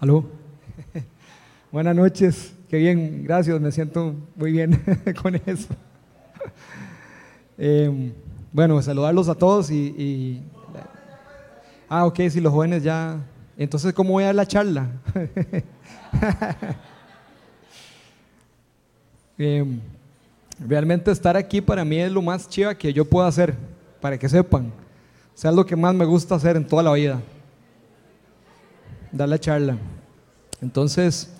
Aló. Buenas noches. Qué bien, gracias. Me siento muy bien con eso. Eh, bueno, saludarlos a todos y, Ah, ok, si los jóvenes ya... Entonces, ¿cómo voy a dar la charla? Eh, realmente estar aquí para mí es lo más chiva que yo puedo hacer, para que sepan. O sea, es lo que más me gusta hacer en toda la vida. Dar la charla. Entonces,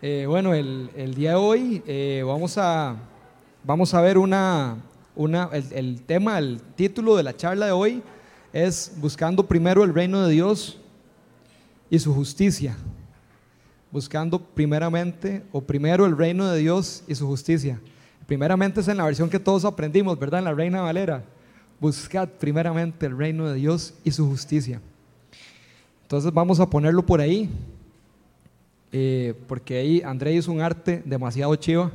eh, bueno, el, día de hoy eh, vamos, a, vamos a ver una, una el, el, tema, el título de la charla de hoy es Buscando primero el reino de Dios y su justicia. Buscando primeramente o primero el reino de Dios y su justicia. Primeramente es en la versión que todos aprendimos, ¿verdad? En la Reina Valera. Buscad primeramente el reino de Dios y su justicia. Entonces vamos a ponerlo por ahí. Eh, porque ahí André hizo un arte demasiado chiva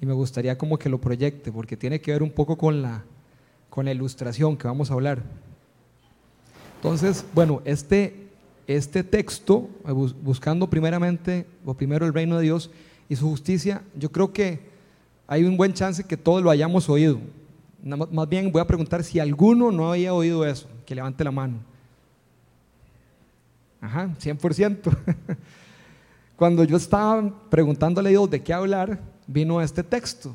y me gustaría como que lo proyecte, porque tiene que ver un poco con la, con la ilustración que vamos a hablar. Entonces, bueno, este, este texto, eh, buscando primeramente, o primero el reino de Dios y su justicia, yo creo que hay un buen chance que todos lo hayamos oído. Más bien voy a preguntar si alguno no había oído eso, que levante la mano. Ajá, 100%. Cuando yo estaba preguntándole a Dios de qué hablar, vino este texto.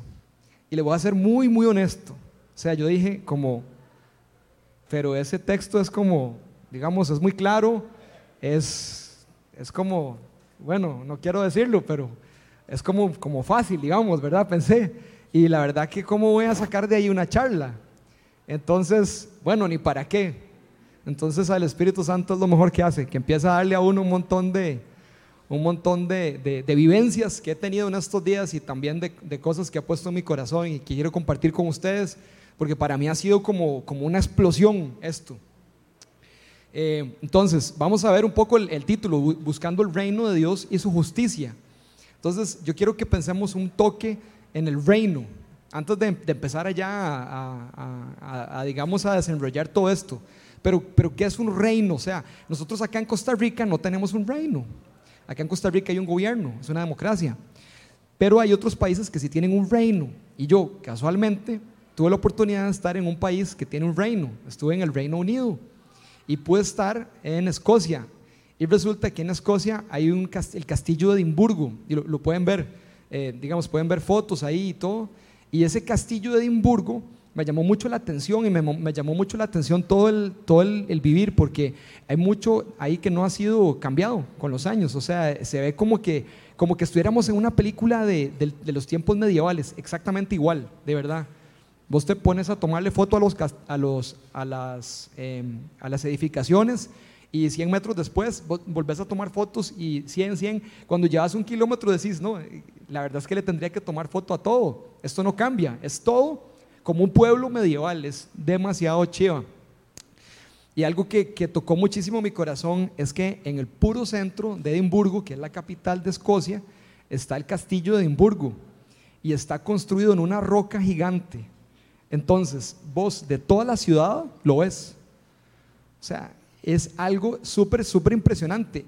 Y le voy a ser muy, muy honesto. O sea, yo dije como, pero ese texto es como, digamos, es muy claro, es, es como, bueno, no quiero decirlo, pero es como, como fácil, digamos, ¿verdad? Pensé. Y la verdad que cómo voy a sacar de ahí una charla. Entonces, bueno, ni para qué. Entonces al Espíritu Santo es lo mejor que hace, que empieza a darle a uno un montón de, un montón de, vivencias que he tenido en estos días y también de, cosas que ha puesto en mi corazón y que quiero compartir con ustedes, porque para mí ha sido como, como una explosión esto. Eh, entonces, vamos a ver un poco el, título, Buscando el reino de Dios y su justicia. Entonces, yo quiero que pensemos un toque en el reino, antes de, empezar allá a, a, digamos, a desenrollar todo esto. Pero, pero, ¿qué es un reino? O sea, nosotros acá en Costa Rica no tenemos un reino. Acá en Costa Rica hay un gobierno, es una democracia. Pero hay otros países que sí tienen un reino. Y yo, casualmente, tuve la oportunidad de estar en un país que tiene un reino. Estuve en el Reino Unido. Y pude estar en Escocia. Y resulta que en Escocia hay un el castillo de Edimburgo. Y lo, pueden ver, eh, digamos, pueden ver fotos ahí y todo. Y ese castillo de Edimburgo me llamó mucho la atención y me, llamó mucho la atención todo, el, todo el, vivir porque hay mucho ahí que no ha sido cambiado con los años. O sea, se ve como que, como que estuviéramos en una película de, los tiempos medievales, exactamente igual, de verdad. Vos te pones a tomarle foto a, los, a, los, a, las, em, a las edificaciones y 100 metros después volvés a tomar fotos y 100, 100. Cuando llevas un kilómetro decís, no, la verdad es que le tendría que tomar foto a todo. Esto no cambia, es todo como un pueblo medieval, es demasiado chiva. Y algo que, tocó muchísimo mi corazón es que en el puro centro de Edimburgo, que es la capital de Escocia, está el castillo de Edimburgo y está construido en una roca gigante. Entonces, vos de toda la ciudad lo ves. O sea, es algo súper, súper impresionante.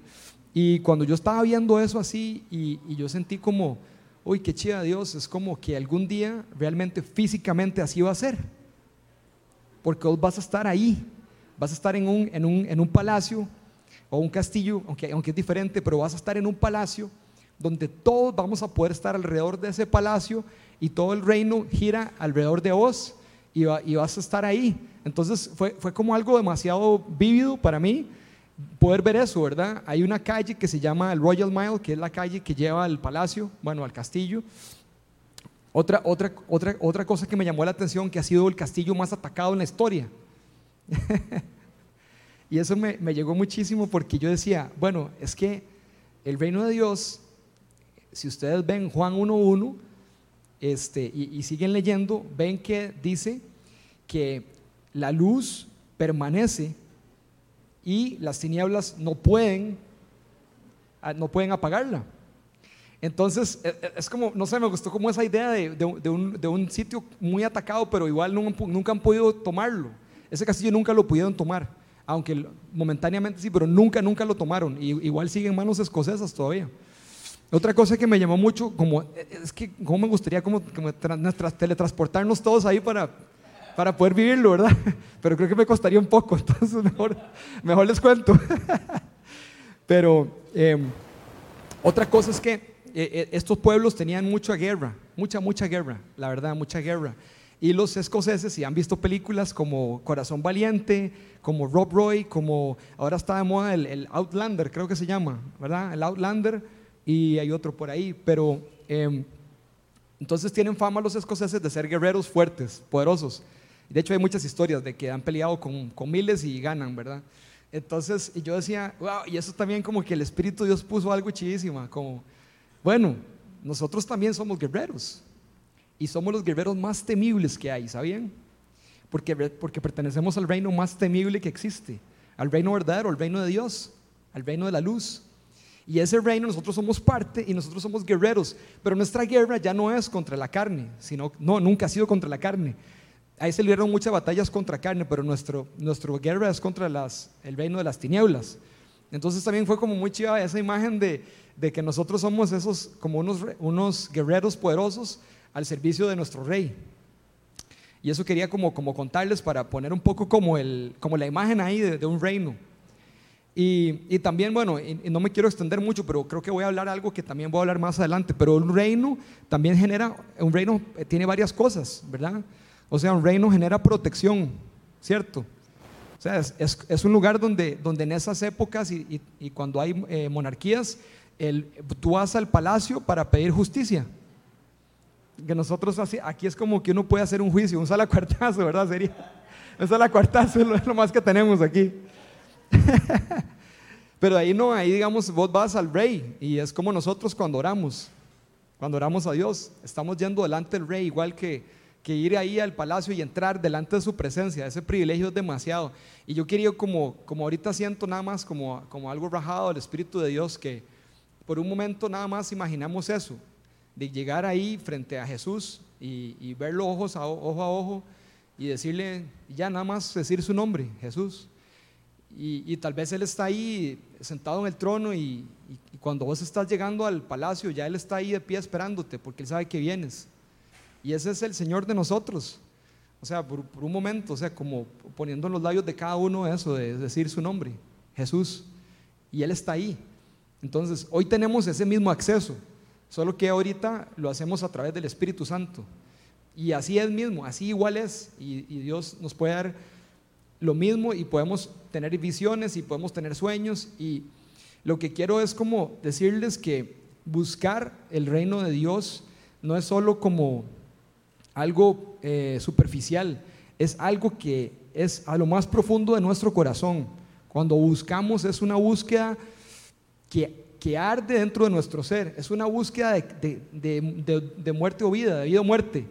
Y cuando yo estaba viendo eso así y yo sentí como, uy, qué chida Dios, es como que algún día realmente físicamente así va a ser. Porque vos vas a estar ahí, vas a estar en un, en un, en un palacio o un castillo, aunque, aunque es diferente, pero vas a estar en un palacio donde todos vamos a poder estar alrededor de ese palacio y todo el reino gira alrededor de vos y, y vas a estar ahí. Entonces fue, fue como algo demasiado vívido para mí poder ver eso, ¿verdad? Hay una calle que se llama el Royal Mile, que es la calle que lleva al palacio, bueno, al castillo. Otra, otra, otra, otra cosa que me llamó la atención, que ha sido el castillo más atacado en la historia. y eso me, me, llegó muchísimo porque yo decía, bueno, es que el reino de Dios, si ustedes ven Juan 1.1 este, y, y siguen leyendo, ven que dice que la luz permanece y las tinieblas no pueden, ah, no pueden apagarla. Entonces, e, e, es como, no sé, me gustó como esa idea de, de, un, de un, sitio muy atacado, pero igual nunca, nunca, han podido tomarlo. Ese castillo nunca lo pudieron tomar. aunque momentáneamente sí, pero nunca, nunca lo tomaron. Y, igual siguen manos escocesas todavía. Otra cosa que me llamó mucho, como, es que cómo me gustaría como, como teletransportarnos todos ahí para, para poder vivirlo, ¿verdad? Pero creo que me costaría un poco, entonces mejor, mejor les cuento. Pero em, otra cosa es que eh, eh, estos pueblos tenían mucha guerra, mucha, mucha guerra, la verdad, mucha guerra. Y los escoceses, si han visto películas como Corazón Valiente, como Rob Roy, como ahora está de moda el, Outlander, creo que se llama, ¿verdad? El Outlander y hay otro por ahí, pero em, entonces tienen fama los escoceses de ser guerreros fuertes, poderosos. De hecho hay muchas historias de que han peleado con, con miles y ganan, ¿verdad? Entonces, yo decía, wow, y eso también como que el Espíritu de Dios puso algo chidísima, como, bueno, nosotros también somos guerreros y somos los guerreros más temibles que hay, ¿sabían? Porque, porque pertenecemos al reino más temible que existe, al reino verdadero, al reino de Dios, al reino de la luz. Y ese reino nosotros somos parte y nosotros somos guerreros, pero nuestra guerra ya no es contra la carne, sino, no, nunca ha sido contra la carne. Ahí se libraron muchas batallas contra carne, pero nuestro, nuestra guerra es contra el reino de las tinieblas. Entonces también fue como muy chiva esa imagen de, que nosotros somos esos como unos, guerreros poderosos al servicio de nuestro rey. Y eso quería como, contarles para poner un poco como, la imagen ahí de, un reino. Y, también, bueno, no me quiero extender mucho, pero creo que voy a hablar algo que también voy a hablar más adelante, pero un reino también genera, un reino eh, tiene varias cosas, ¿verdad? O sea, un reino genera protección, ¿cierto? O sea, es, es, un lugar donde, donde en esas épocas y, y cuando hay eh, monarquías, el, tú vas al palacio para pedir justicia que nosotros aquí es como que uno puede hacer un juicio, un salacuartazo, ¿verdad? Sería un salacuartazo es lo más que tenemos aquí. Pero ahí no, ahí digamos, vos vas al rey y es como nosotros cuando oramos, cuando oramos a Dios, estamos yendo delante del rey, igual que, que ir ahí al palacio y entrar delante de su presencia, ese privilegio es demasiado. Y yo quería como, como ahorita siento nada más como, como algo rajado del Espíritu de Dios, que por un momento nada más imaginamos eso, de llegar ahí frente a Jesús y, verlo ojos a, ojo a ojo y decirle, ya nada más decir su nombre, Jesús. Y, tal vez Él está ahí sentado en el trono y, cuando vos estás llegando al palacio, ya Él está ahí de pie esperándote porque Él sabe que vienes. Y ese es el Señor de nosotros. O sea, por, un momento, o sea, como poniendo en los labios de cada uno eso, de decir su nombre, Jesús. Y Él está ahí. Entonces, hoy tenemos ese mismo acceso. Solo que ahorita lo hacemos a través del Espíritu Santo. Y así es mismo, así igual es. Y, Dios nos puede dar lo mismo y podemos tener visiones y podemos tener sueños. Y lo que quiero es como decirles que buscar el reino de Dios no es solo como algo eh, superficial, es algo que es a lo más profundo de nuestro corazón. Cuando buscamos es una búsqueda que que arde dentro de nuestro ser. Es una búsqueda de, muerte o vida, de vida o muerte.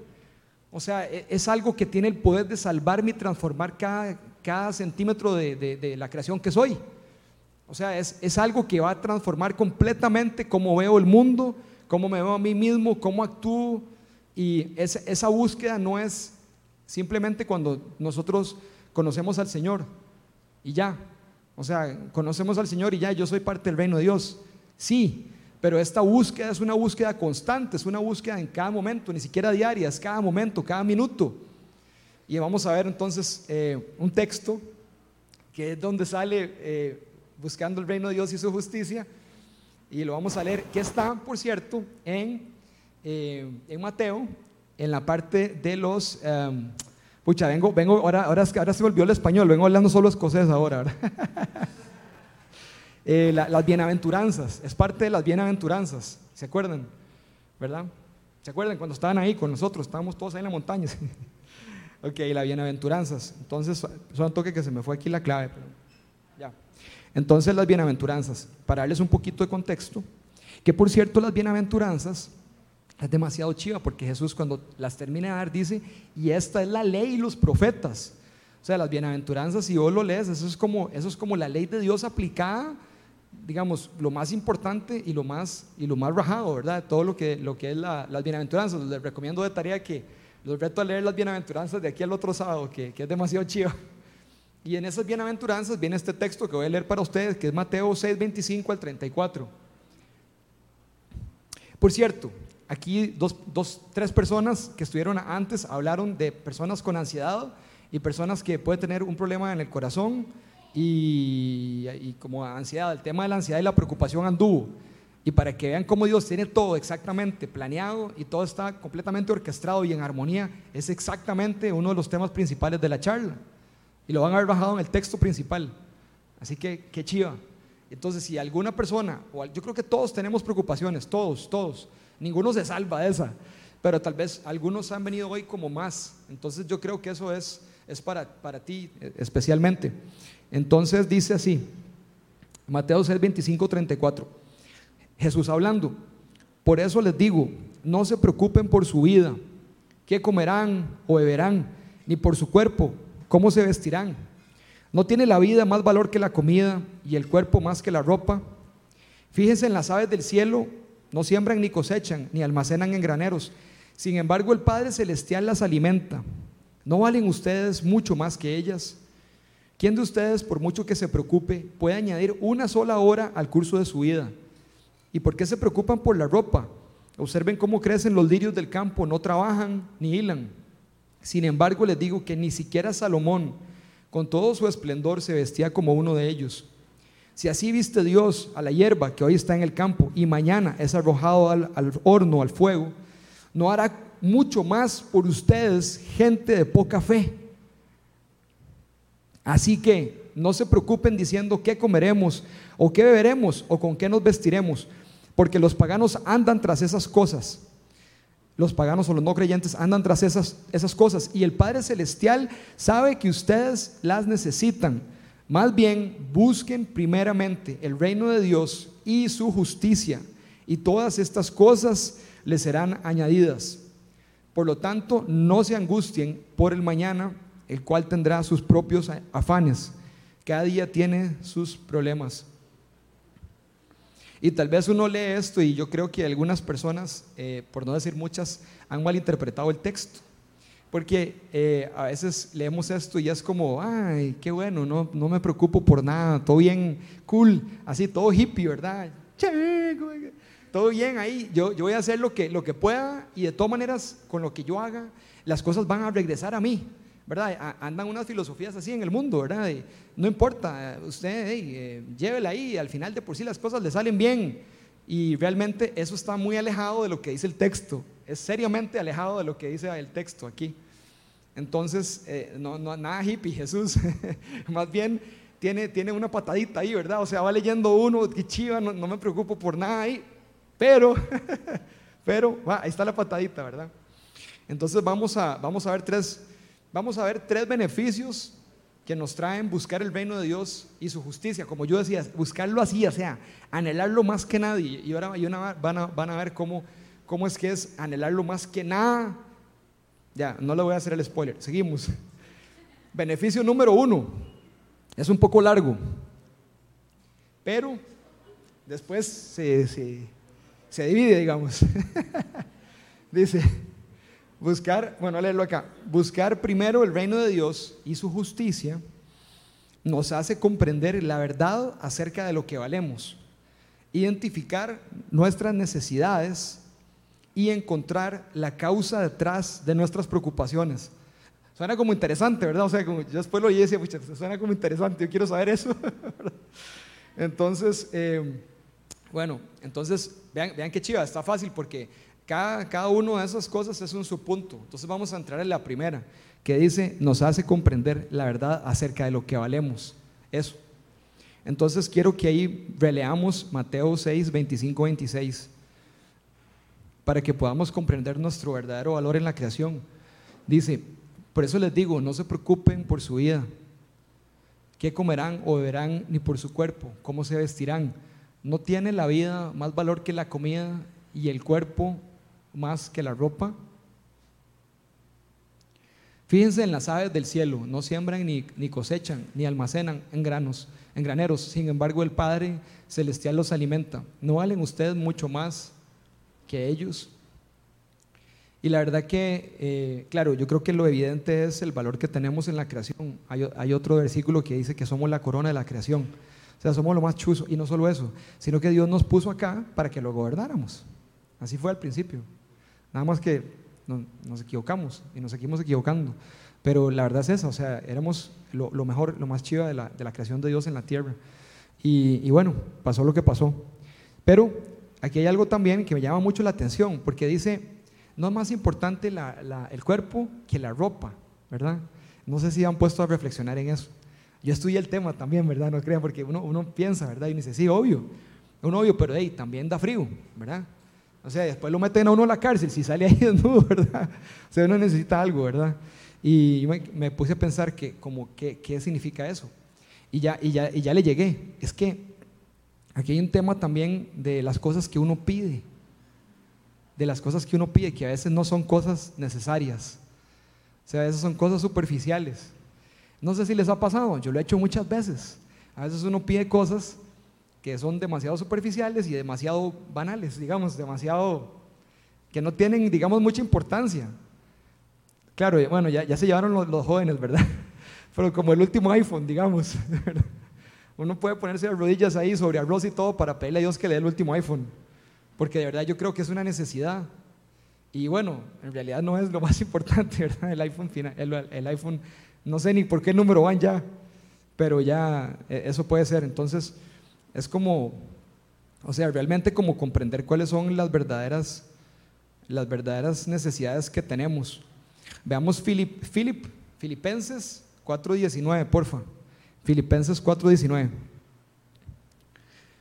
O sea, e, es algo que tiene el poder de salvarme y transformar cada, cada centímetro de, la creación que soy. O sea, es, es, algo que va a transformar completamente cómo veo el mundo, cómo me veo a mí mismo, cómo actúo. Y esa búsqueda no es simplemente cuando nosotros conocemos al Señor y ya. O sea, conocemos al Señor y ya, yo soy parte del reino de Dios. Sí, pero esta búsqueda es una búsqueda constante, es una búsqueda en cada momento, ni siquiera diaria, es cada momento, cada minuto. Y vamos a ver entonces eh, un texto que es donde sale eh, buscando el reino de Dios y su justicia. Y lo vamos a leer, que está, por cierto, en, eh, en Mateo, en la parte de los... pucha, vengo, vengo, ahora, ahora, se volvió el español, vengo hablando solo escocés ahora. Eh, las bienaventuranzas, es parte de las bienaventuranzas, ¿se acuerdan? ¿Verdad? ¿Se acuerdan cuando estaban ahí con nosotros? Estábamos todos ahí en la montaña. ok, las bienaventuranzas. Entonces, solo toque que se me fue aquí la clave. ya. Entonces, las bienaventuranzas, para darles un poquito de contexto, que por cierto, las bienaventuranzas es demasiado chiva porque Jesús cuando las termina de dar dice, y esta es la ley y los profetas. O sea, las bienaventuranzas, si vos lo lees, eso es como, eso es como la ley de Dios aplicada digamos, lo más importante y lo más, y lo más rajado, ¿verdad? Todo lo que, lo que es la, las bienaventuranzas. Les recomiendo de tarea que los reto a leer las bienaventuranzas de aquí al otro sábado, que, que es demasiado chido. Y en esas bienaventuranzas viene este texto que voy a leer para ustedes, que es Mateo 6, 25 al 34. Por cierto, aquí dos, dos, tres personas que estuvieron antes hablaron de personas con ansiedad y personas que pueden tener un problema en el corazón y, y como ansiedad. El tema de la ansiedad y la preocupación anduvo. Y para que vean cómo Dios tiene todo exactamente planeado y todo está completamente orquestado y en armonía, es exactamente uno de los temas principales de la charla. Y lo van a haber bajado en el texto principal. Así que, qué chiva. Entonces, si alguna persona, o yo creo que todos tenemos preocupaciones, todos, todos, ninguno se salva de esa, pero tal vez algunos han venido hoy como más. Entonces, yo creo que eso es, es para, para ti eh, especialmente. Entonces, dice así, Mateo 6, 25, 34. Jesús hablando. Por eso les digo, no se preocupen por su vida, qué comerán o beberán, ni por su cuerpo, cómo se vestirán. ¿No tiene la vida más valor que la comida y el cuerpo más que la ropa? Fíjense en las aves del cielo, no siembran ni cosechan, ni almacenan en graneros. Sin embargo, el Padre Celestial las alimenta. ¿No valen ustedes mucho más que ellas? ¿Quién de ustedes, por mucho que se preocupe, puede añadir una sola hora al curso de su vida? ¿Y por qué se preocupan por la ropa? Observen cómo crecen los lirios del campo, no trabajan ni hilan. Sin embargo, les digo que ni siquiera Salomón, con todo su esplendor, se vestía como uno de ellos. Si así viste Dios a la hierba que hoy está en el campo y mañana es arrojado al, horno, al fuego, no hará mucho más por ustedes, gente de poca fe. Así que no se preocupen diciendo qué comeremos o qué beberemos o con qué nos vestiremos porque los paganos andan tras esas cosas. Los paganos o los no creyentes andan tras esas, esas cosas. Y el Padre Celestial sabe que ustedes las necesitan. Más bien, busquen primeramente el reino de Dios y su justicia. Y todas estas cosas les serán añadidas. Por lo tanto, no se angustien por el mañana, el cual tendrá sus propios afanes. Cada día tiene sus problemas. Y tal vez uno lee esto y yo creo que algunas personas, eh, por no decir muchas, han malinterpretado el texto. Porque eh, a veces leemos esto y es como, ay, qué bueno, no, no me preocupo por nada, todo bien, cool, así, todo hippie, ¿verdad? Todo bien ahí, yo, yo voy a hacer lo que, lo que pueda y de todas maneras, con lo que yo haga, las cosas van a regresar a mí. ¿verdad? Andan unas filosofías así en el mundo, ¿verdad? no importa, usted eh, llévela ahí, al final de por sí las cosas le salen bien. Y realmente eso está muy alejado de lo que dice el texto, es seriamente alejado de lo que dice el texto aquí. Entonces, eh, no, no, nada hippie Jesús, más bien tiene, tiene una patadita ahí, ¿verdad? O sea, va leyendo uno, que chiva, no, me preocupo por nada ahí, pero, pero, ahí está la patadita, ¿verdad? Entonces vamos a, vamos a ver tres, vamos a ver tres beneficios que nos traen buscar el reino de Dios y su justicia. Como yo decía, buscarlo así, o sea, anhelarlo más que nadie. Y ahora van, a, van a ver cómo, cómo es que es anhelarlo más que nada. Ya, no le voy a hacer el spoiler. Seguimos. Beneficio número uno. Es un poco largo. Pero después se, se, se divide, digamos. Dice, Buscar, bueno, leerlo acá. Buscar primero el reino de Dios y su justicia nos hace comprender la verdad acerca de lo que valemos, identificar nuestras necesidades y encontrar la causa detrás de nuestras preocupaciones. Suena como interesante, ¿verdad? O sea, como yo después lo oí y decía, suena como interesante, yo quiero saber eso. entonces, eh, bueno, entonces, vean, vean qué chiva, está fácil porque cada, cada una de esas cosas es un subpunto. Entonces vamos a entrar en la primera, que dice, nos hace comprender la verdad acerca de lo que valemos. Eso. Entonces quiero que ahí releamos Mateo 6, 25, 26, para que podamos comprender nuestro verdadero valor en la creación. Dice, por eso les digo, no se preocupen por su vida, qué comerán o beberán, ni por su cuerpo, cómo se vestirán. ¿No tiene la vida más valor que la comida y el cuerpo más que la ropa? Fíjense en las aves del cielo, no siembran ni, ni, cosechan, ni almacenan en granos, en graneros. Sin embargo, el Padre celestial los alimenta. ¿No valen ustedes mucho más que ellos? Y la verdad que, eh, claro, yo creo que lo evidente es el valor que tenemos en la creación. Hay, otro versículo que dice que somos la corona de la creación. O sea, somos lo más chuzo. Y no solo eso, sino que Dios nos puso acá para que lo gobernáramos. Así fue al principio. Nada más que nos equivocamos y nos seguimos equivocando. Pero la verdad es esa, o sea, éramos lo, mejor, lo más chido de la, de la, creación de Dios en la tierra. Y, bueno, pasó lo que pasó. Pero aquí hay algo también que me llama mucho la atención, porque dice, no es más importante la, el cuerpo que la ropa, ¿verdad? No sé si han puesto a reflexionar en eso. Yo estudié el tema también, ¿verdad? No crean, porque uno, uno piensa, ¿verdad? Y dice, sí, obvio, un obvio, pero hey, también da frío, ¿verdad? O sea, después lo meten a uno a la cárcel si sale ahí desnudo, ¿verdad? O sea, uno necesita algo, ¿verdad? Y me, me puse a pensar que, como, ¿qué, ¿qué significa eso? Y ya, y, ya, y ya le llegué. Es que aquí hay un tema también de las cosas que uno pide. De las cosas que uno pide, que a veces no son cosas necesarias. O sea, a veces son cosas superficiales. No sé si les ha pasado, yo lo he hecho muchas veces. A veces uno pide cosas que son demasiado superficiales y demasiado banales, digamos, demasiado que no tienen, digamos, mucha importancia. Claro, bueno, ya, ya se llevaron los, jóvenes, ¿verdad? Pero como el último iPhone, digamos. Uno puede ponerse las rodillas ahí sobre arroz y todo para pedirle a Dios que le dé el último iPhone. Porque de verdad yo creo que es una necesidad. Y bueno, en realidad no es lo más importante, ¿verdad? El iPhone, el, el iPhone no sé ni por qué número van ya, pero ya e, eso puede ser. Entonces, es como, o sea, realmente como comprender cuáles son las verdaderas, las verdaderas necesidades que tenemos. Veamos Filip, Filip, Filipenses 4.19, porfa. Filipenses 4.19.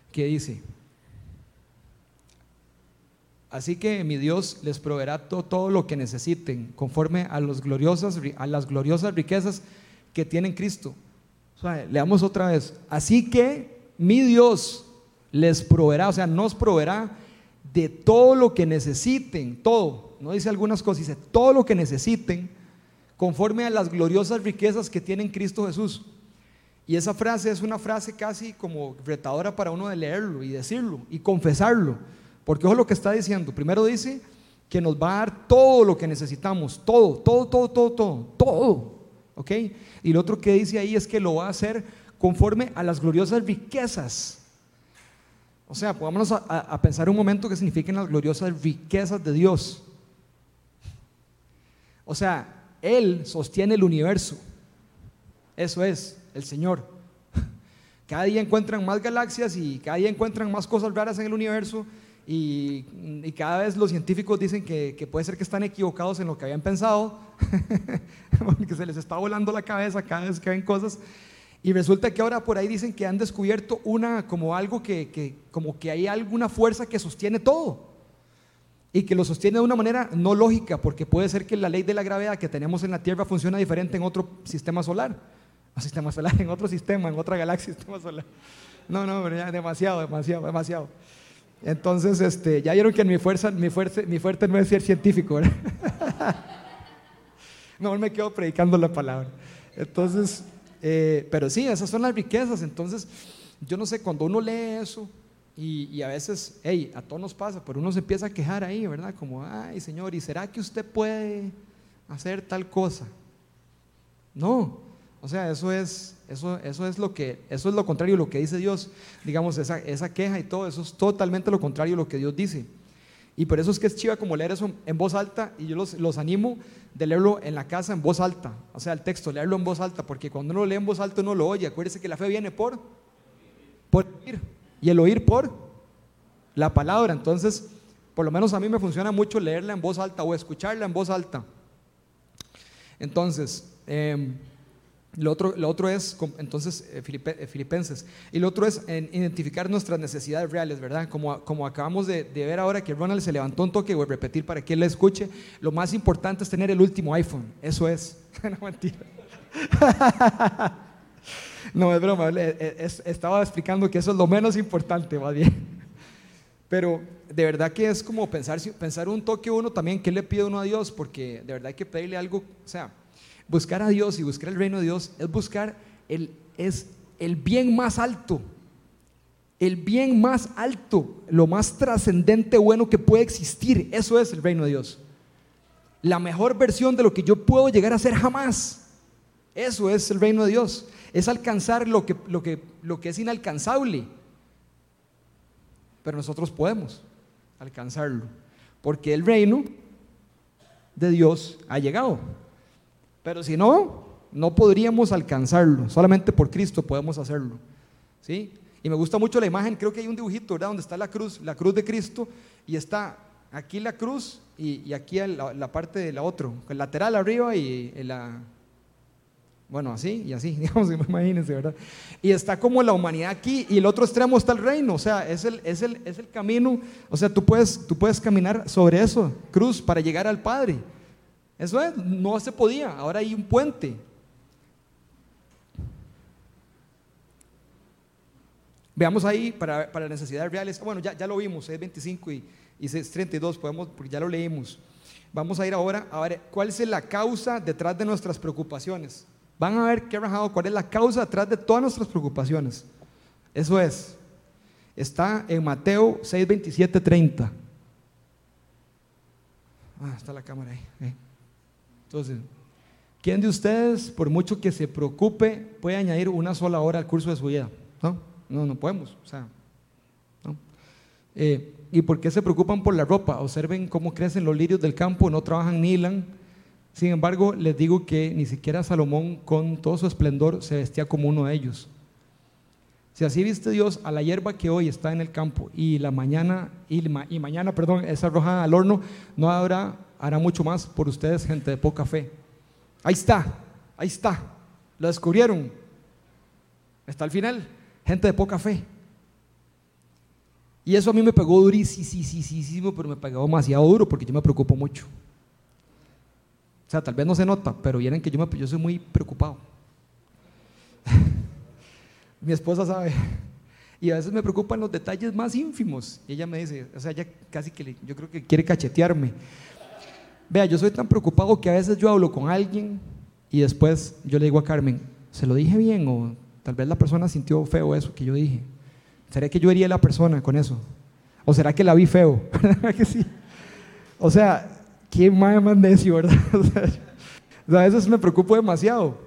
¿Qué dice? Así que mi Dios les proveerá todo, lo que necesiten, conforme a, los gloriosas, a las gloriosas riquezas que tiene Cristo. leamos otra vez. Así que mi Dios les proveerá, o sea, nos proveerá de todo lo que necesiten, todo. No dice algunas cosas, dice todo lo que necesiten, conforme a las gloriosas riquezas que tiene Cristo Jesús. Y esa frase es una frase casi como retadora para uno de leerlo y decirlo y confesarlo. Porque ojo lo que está diciendo. Primero dice que nos va a dar todo lo que necesitamos, todo, todo, todo, todo, todo, todo. ¿Ok? Y lo otro que dice ahí es que lo va a hacer conforme a las gloriosas riquezas. O sea, pongámonos a, pensar un momento qué significan las gloriosas riquezas de Dios. O sea, Él sostiene el universo. Eso es, el Señor. Cada día encuentran más galaxias y cada día encuentran más cosas raras en el universo y, cada vez los científicos dicen que, puede ser que están equivocados en lo que habían pensado, que se les está volando la cabeza cada vez que ven cosas. Y resulta que ahora por ahí dicen que han descubierto una, como algo que, como que hay alguna fuerza que sostiene todo. Y que lo sostiene de una manera no lógica, porque puede ser que la ley de la gravedad que tenemos en la Tierra funciona diferente en otro sistema solar. No sistema solar, en otro sistema, en otra galaxia, sistema solar. No, no, demasiado, demasiado, demasiado. Entonces, este, ya vieron que mi fuerza, mi fuerte, mi fuerte no es ser científico, ¿verdad? Mejor me quedo predicando la palabra. Entonces, eh, pero sí, esas son las riquezas. Entonces, yo no sé, cuando uno lee eso, y, a veces, hey, a todos nos pasa, pero uno se empieza a quejar ahí, ¿verdad? Como, ay, Señor, ¿y será que usted puede hacer tal cosa? No, o sea, eso es, eso, eso es lo que, eso es lo contrario de lo que dice Dios. Digamos, esa, esa queja y todo, eso es totalmente lo contrario de lo que Dios dice. Y por eso es que es chiva como leer eso en voz alta y yo los, los, animo de leerlo en la casa en voz alta. O sea, el texto, leerlo en voz alta, porque cuando uno lo lee en voz alta uno lo oye. Acuérdese que la fe viene por, por oír y el oír por la palabra. Entonces, por lo menos a mí me funciona mucho leerla en voz alta o escucharla en voz alta. Entonces, eh, lo otro, lo otro es, entonces, eh, eh, Filipenses. Y lo otro es identificar nuestras necesidades reales, ¿verdad? Como, como acabamos de, ver ahora que Ronald se levantó un toque, voy a repetir para que él le escuche. Lo más importante es tener el último iPhone. Eso es. no, mentira. no, es broma. estaba explicando que eso es lo menos importante, va bien. Pero de verdad que es como pensar, pensar un toque uno también, ¿qué le pide uno a Dios? Porque de verdad hay que pedirle algo, o sea Buscar a Dios y buscar el reino de Dios es buscar el, es el bien más alto, el bien más alto, lo más trascendente bueno que puede existir. Eso es el reino de Dios. la mejor versión de lo que yo puedo llegar a ser jamás. Eso es el reino de Dios. Es alcanzar lo que, lo que, lo que es inalcanzable. Pero nosotros podemos alcanzarlo. Porque el reino de Dios ha llegado. Pero si no, no podríamos alcanzarlo. Solamente por Cristo podemos hacerlo. ¿Sí? Y me gusta mucho la imagen, creo que hay un dibujito, ¿verdad? Donde está la cruz, la cruz de Cristo, y está aquí la cruz y, aquí la, parte de la otra, el lateral arriba y la, bueno, así y así, digamos, imagínense, ¿verdad? Y está como la humanidad aquí y el otro extremo está el reino, o sea, es el, es el, es el camino, o sea, tú puedes, tú puedes caminar sobre eso, cruz, para llegar al Padre. Eso es, no se podía, ahora hay un puente. Veamos ahí para, para necesidades reales, bueno, ya, ya lo vimos, es 25 y, y es 32, podemos, porque ya lo leímos. Vamos a ir ahora a ver cuál es la causa detrás de nuestras preocupaciones. Van a ver qué rajado, cuál es la causa detrás de todas nuestras preocupaciones. Eso es. Está en Mateo 6, 27, 30. Ah, está la cámara ahí. Eh. Entonces, ¿quién de ustedes, por mucho que se preocupe, puede añadir una sola hora al curso de su vida? No, no, no podemos. O sea, ¿no? Eh, ¿Y por qué se preocupan por la ropa? Observen cómo crecen los lirios del campo, no trabajan ni hilan. Sin embargo, les digo que ni siquiera Salomón, con todo su esplendor, se vestía como uno de ellos. Si así viste Dios a la hierba que hoy está en el campo y la mañana y, y mañana, perdón, es arrojada al horno, no habrá hará mucho más por ustedes, gente de poca fe. Ahí está, ahí está. Lo descubrieron. Está al final, gente de poca fe. Y eso a mí me pegó durísimo, pero me pegó demasiado duro porque yo me preocupo mucho. O sea, tal vez no se nota, pero vienen que yo, me, yo soy muy preocupado. Mi esposa sabe. Y a veces me preocupan los detalles más ínfimos. Y ella me dice, o sea, ella casi que yo creo que quiere cachetearme. Vea, yo soy tan preocupado que a veces yo hablo con alguien y después yo le digo a Carmen, ¿se lo dije bien? O tal vez la persona sintió feo eso que yo dije. ¿Será que yo hería a la persona con eso? ¿O será que la vi feo? que sí? O sea, ¿quién más más necio, verdad? o sea, a veces me preocupo demasiado.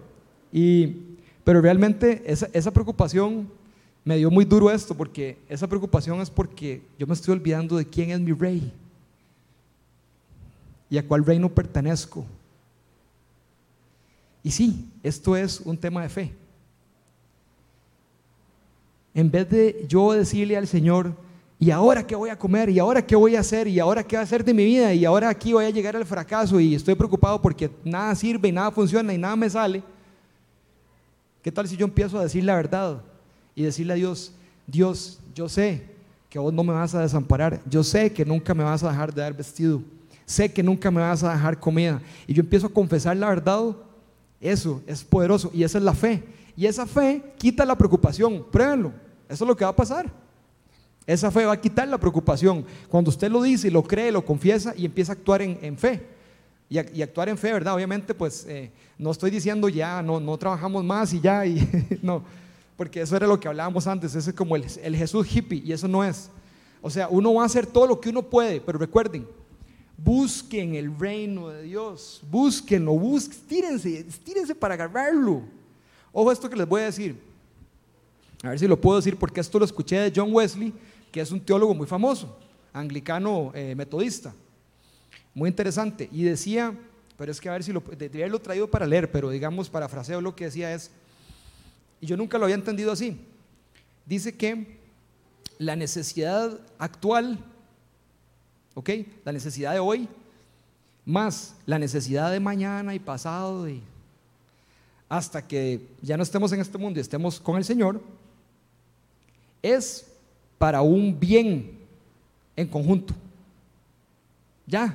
Y, pero realmente esa, esa preocupación me dio muy duro esto, porque esa preocupación es porque yo me estoy olvidando de quién es mi rey y a cuál reino pertenezco. Y sí, esto es un tema de fe. En vez de yo decirle al Señor, ¿y ahora qué voy a comer? ¿Y ahora qué voy a hacer? ¿Y ahora qué va a hacer de mi vida? ¿Y ahora aquí voy a llegar al fracaso y estoy preocupado porque nada sirve y nada funciona y nada me sale? ¿Qué tal si yo empiezo a decir la verdad y decirle a Dios, Dios, yo sé que vos no me vas a desamparar, yo sé que nunca me vas a dejar de dar vestido, sé que nunca me vas a dejar comida y yo empiezo a confesar la verdad, eso es poderoso y esa es la fe. Y esa fe quita la preocupación. Pruébenlo. Eso es lo que va a pasar. Esa fe va a quitar la preocupación. Cuando usted lo dice, lo cree, lo confiesa y empieza a actuar en, fe. Y, actuar en fe, ¿verdad? Obviamente, pues eh, no estoy diciendo ya, no, no trabajamos más y ya, y no, porque eso era lo que hablábamos antes, ese es como el, el Jesús hippie y eso no es. O sea, uno va a hacer todo lo que uno puede, pero recuerden, busquen el reino de Dios, búsquenlo, busquen, tírense, tírense para agarrarlo. Ojo esto que les voy a decir. A ver si lo puedo decir porque esto lo escuché de John Wesley, que es un teólogo muy famoso, anglicano eh, metodista. Muy interesante. Y decía, pero es que a ver si lo, debería haberlo traído para leer, pero digamos, parafraseo lo que decía es, y yo nunca lo había entendido así. Dice que la necesidad actual, ¿ok? La necesidad de hoy, más la necesidad de mañana y pasado hasta que ya no estemos en este mundo y estemos con el Señor, es para un bien en conjunto. Ya.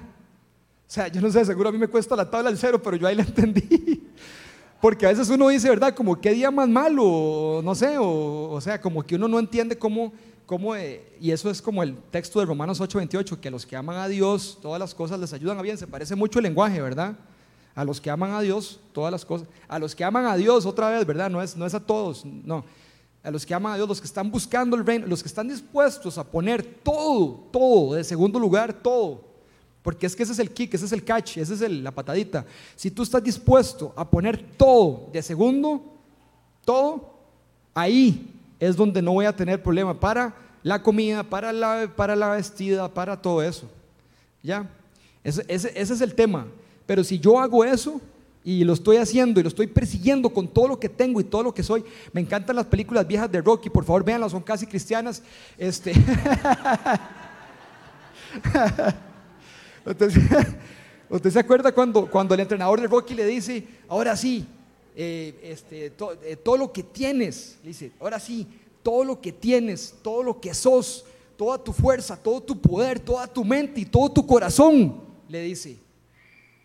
O sea, yo no sé, seguro a mí me cuesta la tabla del cero, pero yo ahí la entendí. Porque a veces uno dice, ¿verdad? Como qué día más malo, no sé, o sea, como que uno no entiende cómo, eh, y eso es como el texto de Romanos 8:28, que a los que aman a Dios, todas las cosas les ayudan a bien. Se parece mucho el lenguaje, ¿verdad? A los que aman a Dios, todas las cosas. A los que aman a Dios, otra vez, ¿verdad? No es, no es a todos, no. A los que aman a Dios, los que están buscando el reino, los que están dispuestos a poner todo, todo, de segundo lugar, todo. Porque es que ese es el kick, ese es el catch, esa es la patadita. Si tú estás dispuesto a poner todo de segundo, todo, ahí es donde no voy a tener problema para la comida, para la, para la vestida, para todo eso. ¿Ya? Ese, es el tema. Pero si yo hago eso, y lo estoy haciendo y lo estoy persiguiendo con todo lo que tengo y todo lo que soy. Me encantan las películas viejas de Rocky, por favor véanlas, son casi cristianas. Este ¿Usted, se acuerda cuando, cuando el entrenador de Rocky le dice, ahora sí, eh, este, eh, todo lo que tienes, dice, ahora sí, todo lo que tienes, todo lo que sos, toda tu fuerza, todo tu poder, toda tu mente y todo tu corazón, le dice.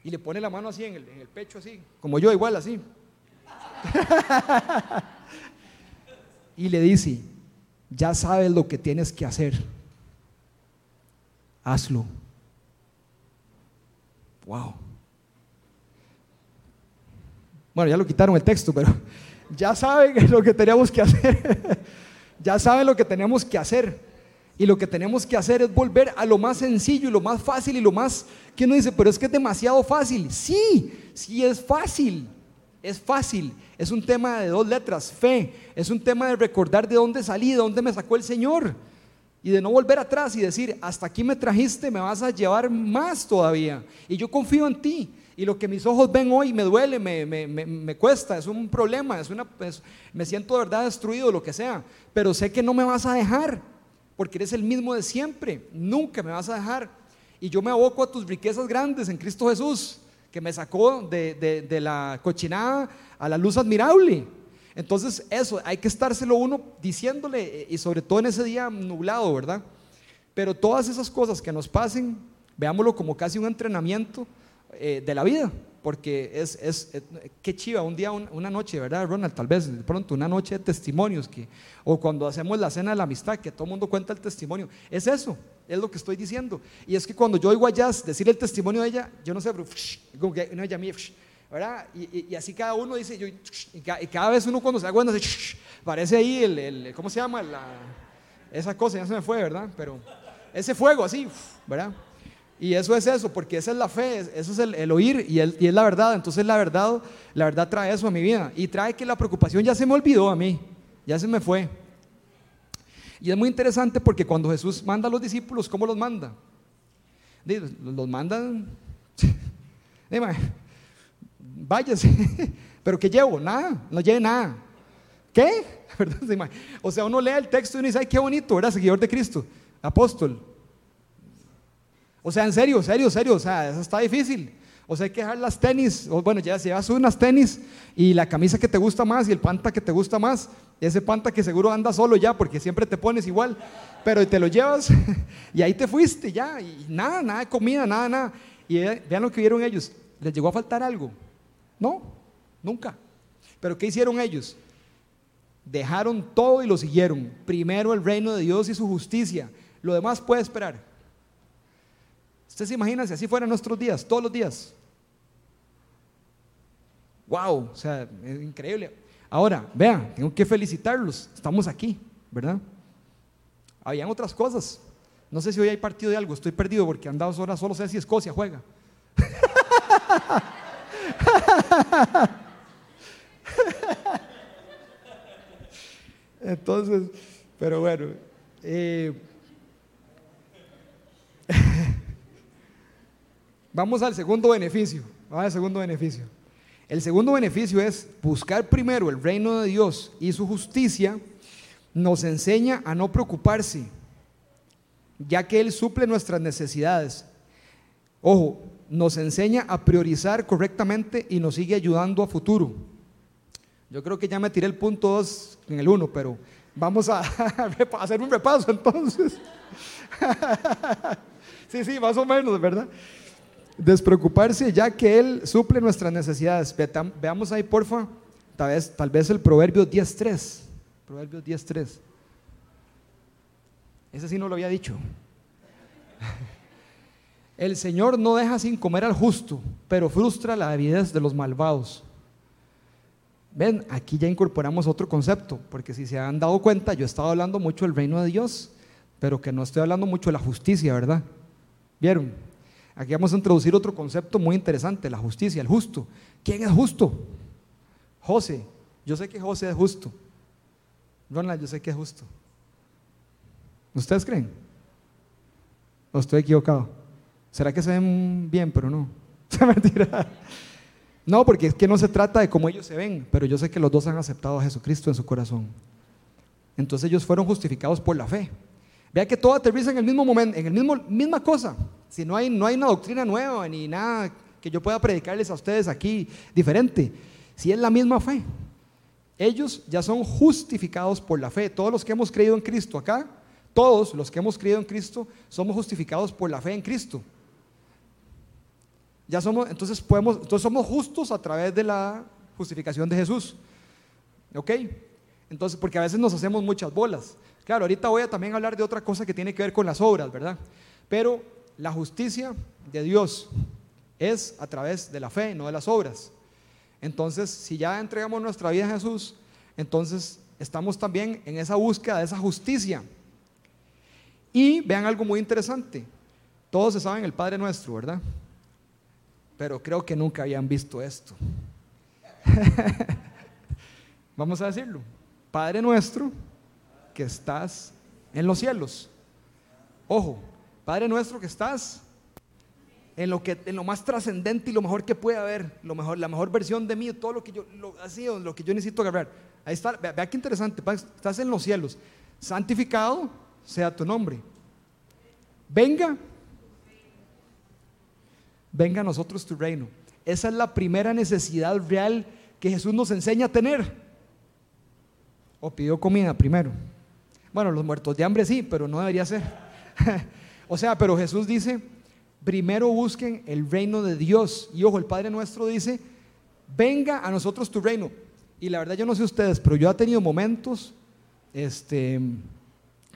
Y le pone la mano así en el, en el pecho, así, como yo, igual así. y le dice, ya sabes lo que tienes que hacer, hazlo. Wow. Bueno, ya lo quitaron el texto, pero ya saben lo que teníamos que hacer. ya saben lo que tenemos que hacer. Y lo que tenemos que hacer es volver a lo más sencillo y lo más fácil y lo más que uno dice, pero es que es demasiado fácil. Sí, sí es fácil. Es fácil. Es un tema de dos letras, fe. Es un tema de recordar de dónde salí, de dónde me sacó el Señor. Y de no volver atrás y decir, hasta aquí me trajiste, me vas a llevar más todavía. Y yo confío en ti. Y lo que mis ojos ven hoy me duele, me, me, me, cuesta, es un problema, es una, me siento de verdad destruido, lo que sea. Pero sé que no me vas a dejar, porque eres el mismo de siempre. Nunca me vas a dejar. Y yo me aboco a tus riquezas grandes en Cristo Jesús, que me sacó de, de, de la cochinada a la luz admirable. Entonces, eso, hay que estárselo uno diciéndole, y sobre todo en ese día nublado, ¿verdad? Pero todas esas cosas que nos pasen, veámoslo como casi un entrenamiento eh, de la vida, porque es, es, eh, qué chiva, un día, una noche, ¿verdad, Ronald? Tal vez de pronto una noche de testimonios, que, o cuando hacemos la cena de la amistad, que todo mundo cuenta el testimonio. Es eso, es lo que estoy diciendo. Y es que cuando yo oigo a Jazz decir el testimonio de ella, yo no sé, pero, como que no, ella mía, ¿verdad? Y, así cada uno dice, yo, y, cada vez uno cuando se da cuenta, parece ahí el, el, ¿cómo se llama? La, esa cosa, ya se me fue, ¿verdad? Pero ese fuego así, ¿verdad? Y eso es eso, porque esa es la fe, eso es el, oír y, es la verdad. Entonces la verdad, la verdad trae eso a mi vida y trae que la preocupación ya se me olvidó a mí, ya se me fue. Y es muy interesante porque cuando Jesús manda a los discípulos, ¿cómo los manda? Los mandan, váyase. Pero ¿qué llevo? Nada, no lleve nada. ¿Qué? O sea, uno lee el texto y uno dice, ay, qué bonito, ¿verdad? Seguidor de Cristo, apóstol. O sea, en serio, serio, serio, o sea, eso está difícil. O sea, hay que dejar las tenis, o bueno, ya llevas unas tenis y la camisa que te gusta más y el panta que te gusta más, ese panta que seguro anda solo ya porque siempre te pones igual, pero te lo llevas y ahí te fuiste ya, y nada, nada de comida, nada, nada. Y vean lo que vieron ellos, les llegó a faltar algo. No, nunca. Pero ¿qué hicieron ellos? Dejaron todo y lo siguieron. Primero el reino de Dios y su justicia. Lo demás puede esperar. Usted se imagina si así fueran nuestros días, todos los días. Wow, o sea, es increíble. Ahora, vean, tengo que felicitarlos. Estamos aquí, ¿verdad? Habían otras cosas. No sé si hoy hay partido de algo, estoy perdido porque han dado horas, solo sé si Escocia juega. Entonces, pero bueno. Eh, vamos al segundo beneficio. Vamos al segundo beneficio. El segundo beneficio es buscar primero el reino de Dios y su justicia. Nos enseña a no preocuparse, ya que Él suple nuestras necesidades. Ojo, nos enseña a priorizar correctamente y nos sigue ayudando a futuro. Yo creo que ya me tiré el punto 2 en el 1, pero vamos a, hacer un repaso entonces. sí, sí, más o menos, ¿verdad? Despreocuparse ya que Él suple nuestras necesidades. Veamos ahí, porfa, tal vez, tal vez el Proverbio 10.3. Proverbio 10.3. Ese sí no lo había dicho. El Señor no deja sin comer al justo, pero frustra la avidez de los malvados. Ven, aquí ya incorporamos otro concepto, porque si se han dado cuenta, yo he estado hablando mucho del reino de Dios, pero que no estoy hablando mucho de la justicia, ¿verdad? ¿Vieron? Aquí vamos a introducir otro concepto muy interesante, la justicia, el justo. ¿Quién es justo? José. Yo sé que José es justo. Ronald, yo sé que es justo. ¿Ustedes creen? ¿O estoy equivocado? ¿Será que se ven bien, pero no? mentira. No, porque es que no se trata de cómo ellos se ven, pero yo sé que los dos han aceptado a Jesucristo en su corazón. Entonces ellos fueron justificados por la fe. Vea que todo aterriza en el mismo momento, en mismo misma cosa. Si no hay no hay una doctrina nueva ni nada que yo pueda predicarles a ustedes aquí diferente. Si es la misma fe. Ellos ya son justificados por la fe. Todos los que hemos creído en Cristo acá, todos los que hemos creído en Cristo, somos justificados por la fe en Cristo. Ya somos, entonces podemos, entonces somos justos a través de la justificación de Jesús. ¿Ok? Entonces, porque a veces nos hacemos muchas bolas. Claro, ahorita voy a también hablar de otra cosa que tiene que ver con las obras, ¿verdad? Pero la justicia de Dios es a través de la fe, no de las obras. Entonces, si ya entregamos nuestra vida a Jesús, entonces estamos también en esa búsqueda de esa justicia. Y vean algo muy interesante. Todos se saben el Padre Nuestro, ¿verdad? pero creo que nunca habían visto esto. Vamos a decirlo. Padre nuestro que estás en los cielos. Ojo, Padre nuestro que estás en lo que en lo más trascendente y lo mejor que puede haber, lo mejor, la mejor versión de mí, todo lo que yo lo, así, lo que yo necesito agarrar. Ahí está, vea, qué interesante, estás en los cielos. Santificado sea tu nombre. Venga venga a nosotros tu reino. Esa es la primera necesidad real que Jesús nos enseña a tener. O pidió comida primero. Bueno, los muertos de hambre sí, pero no debería ser. o sea, pero Jesús dice, primero busquen el reino de Dios. Y ojo, el Padre nuestro dice, venga a nosotros tu reino. Y la verdad yo no sé ustedes, pero yo he tenido momentos, este,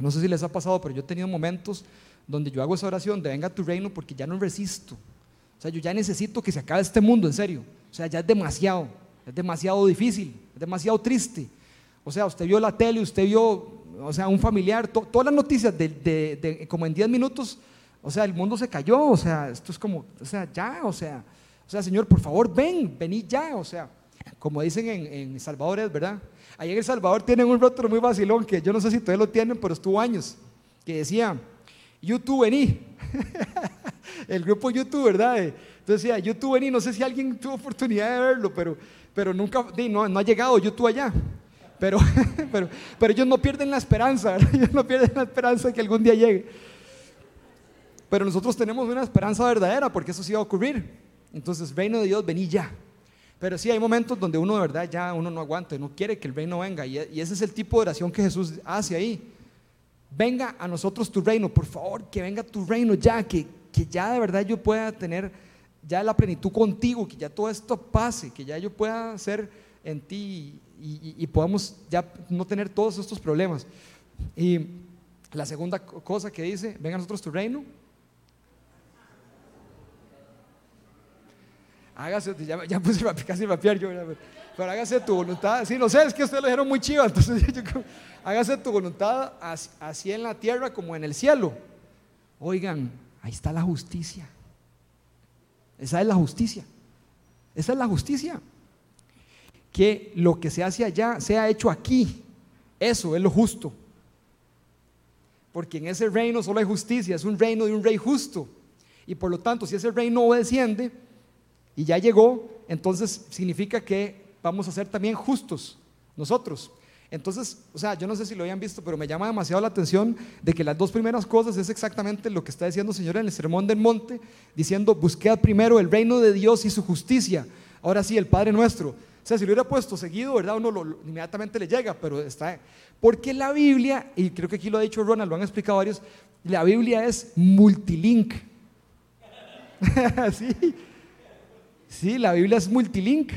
no sé si les ha pasado, pero yo he tenido momentos donde yo hago esa oración de venga tu reino porque ya no resisto. O sea, yo ya necesito que se acabe este mundo, en serio. O sea, ya es demasiado, es demasiado difícil, es demasiado triste. O sea, usted vio la tele, usted vio, o sea, un familiar, todas las noticias de, como en 10 minutos, o sea, el mundo se cayó, o sea, esto es como, o sea, ya, o sea, o sea, Señor, por favor, ven, vení ya, o sea, como dicen en, en Salvador, es verdad. Ahí en El Salvador tienen un rótulo muy vacilón que yo no sé si todavía lo tienen, pero estuvo años, que decía, YouTube, vení. el grupo YouTube, ¿verdad? Entonces decía, YouTube vení, no sé si alguien tuvo oportunidad de verlo, pero, pero nunca, no, no ha llegado YouTube allá. Pero, pero, pero ellos no pierden la esperanza, ellos no pierden la esperanza de que algún día llegue. Pero nosotros tenemos una esperanza verdadera porque eso sí va a ocurrir. Entonces, reino de Dios, vení ya. Pero sí hay momentos donde uno de verdad ya uno no aguanta, no quiere que el reino venga. Y, ese es el tipo de oración que Jesús hace ahí venga a nosotros tu reino, por favor, que venga tu reino ya, que, que ya de verdad yo pueda tener ya la plenitud contigo, que ya todo esto pase, que ya yo pueda ser en ti y, podamos ya no tener todos estos problemas. Y la segunda cosa que dice, venga a nosotros tu reino. Hágase, ya, ya puse casi rapear yo, pero hágase tu voluntad. Sí, no sé, es que ustedes lo dijeron muy chiva, entonces hágase tu voluntad así en la tierra como en el cielo. Oigan, ahí está la justicia. Esa es la justicia. Esa es la justicia. Que lo que se hace allá sea hecho aquí. Eso es lo justo. Porque en ese reino solo hay justicia, es un reino de un rey justo. Y por lo tanto, si ese reino desciende y ya llegó, entonces significa que vamos a ser también justos nosotros. Entonces, o sea, yo no sé si lo habían visto, pero me llama demasiado la atención de que las dos primeras cosas es exactamente lo que está diciendo el Señor en el Sermón del Monte, diciendo, busqued primero el reino de Dios y su justicia. Ahora sí, el Padre nuestro. O sea, si lo hubiera puesto seguido, ¿verdad? Uno inmediatamente le llega, pero está... Porque la Biblia, y creo que aquí lo ha dicho Ronald, lo han explicado varios, la Biblia es multilink. sí, sí, la Biblia es multilink.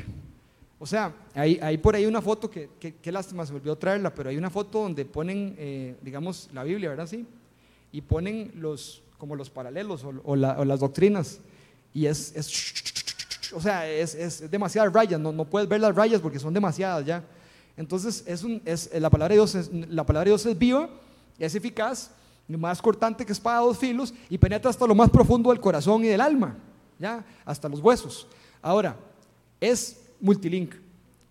O sea, hay, hay por ahí una foto que, qué lástima, se volvió a traerla, pero hay una foto donde ponen, eh, digamos, la Biblia, ¿verdad? Sí. Y ponen los, como los paralelos o, las doctrinas. Y es o sea, es, es, demasiadas rayas, no, no, puedes ver las rayas porque son demasiadas ya. Entonces, es un, es, la, palabra de Dios es, la palabra de Dios es viva, es eficaz más cortante que espada dos filos y penetra hasta lo más profundo del corazón y del alma, ya, hasta los huesos. Ahora, es multilink.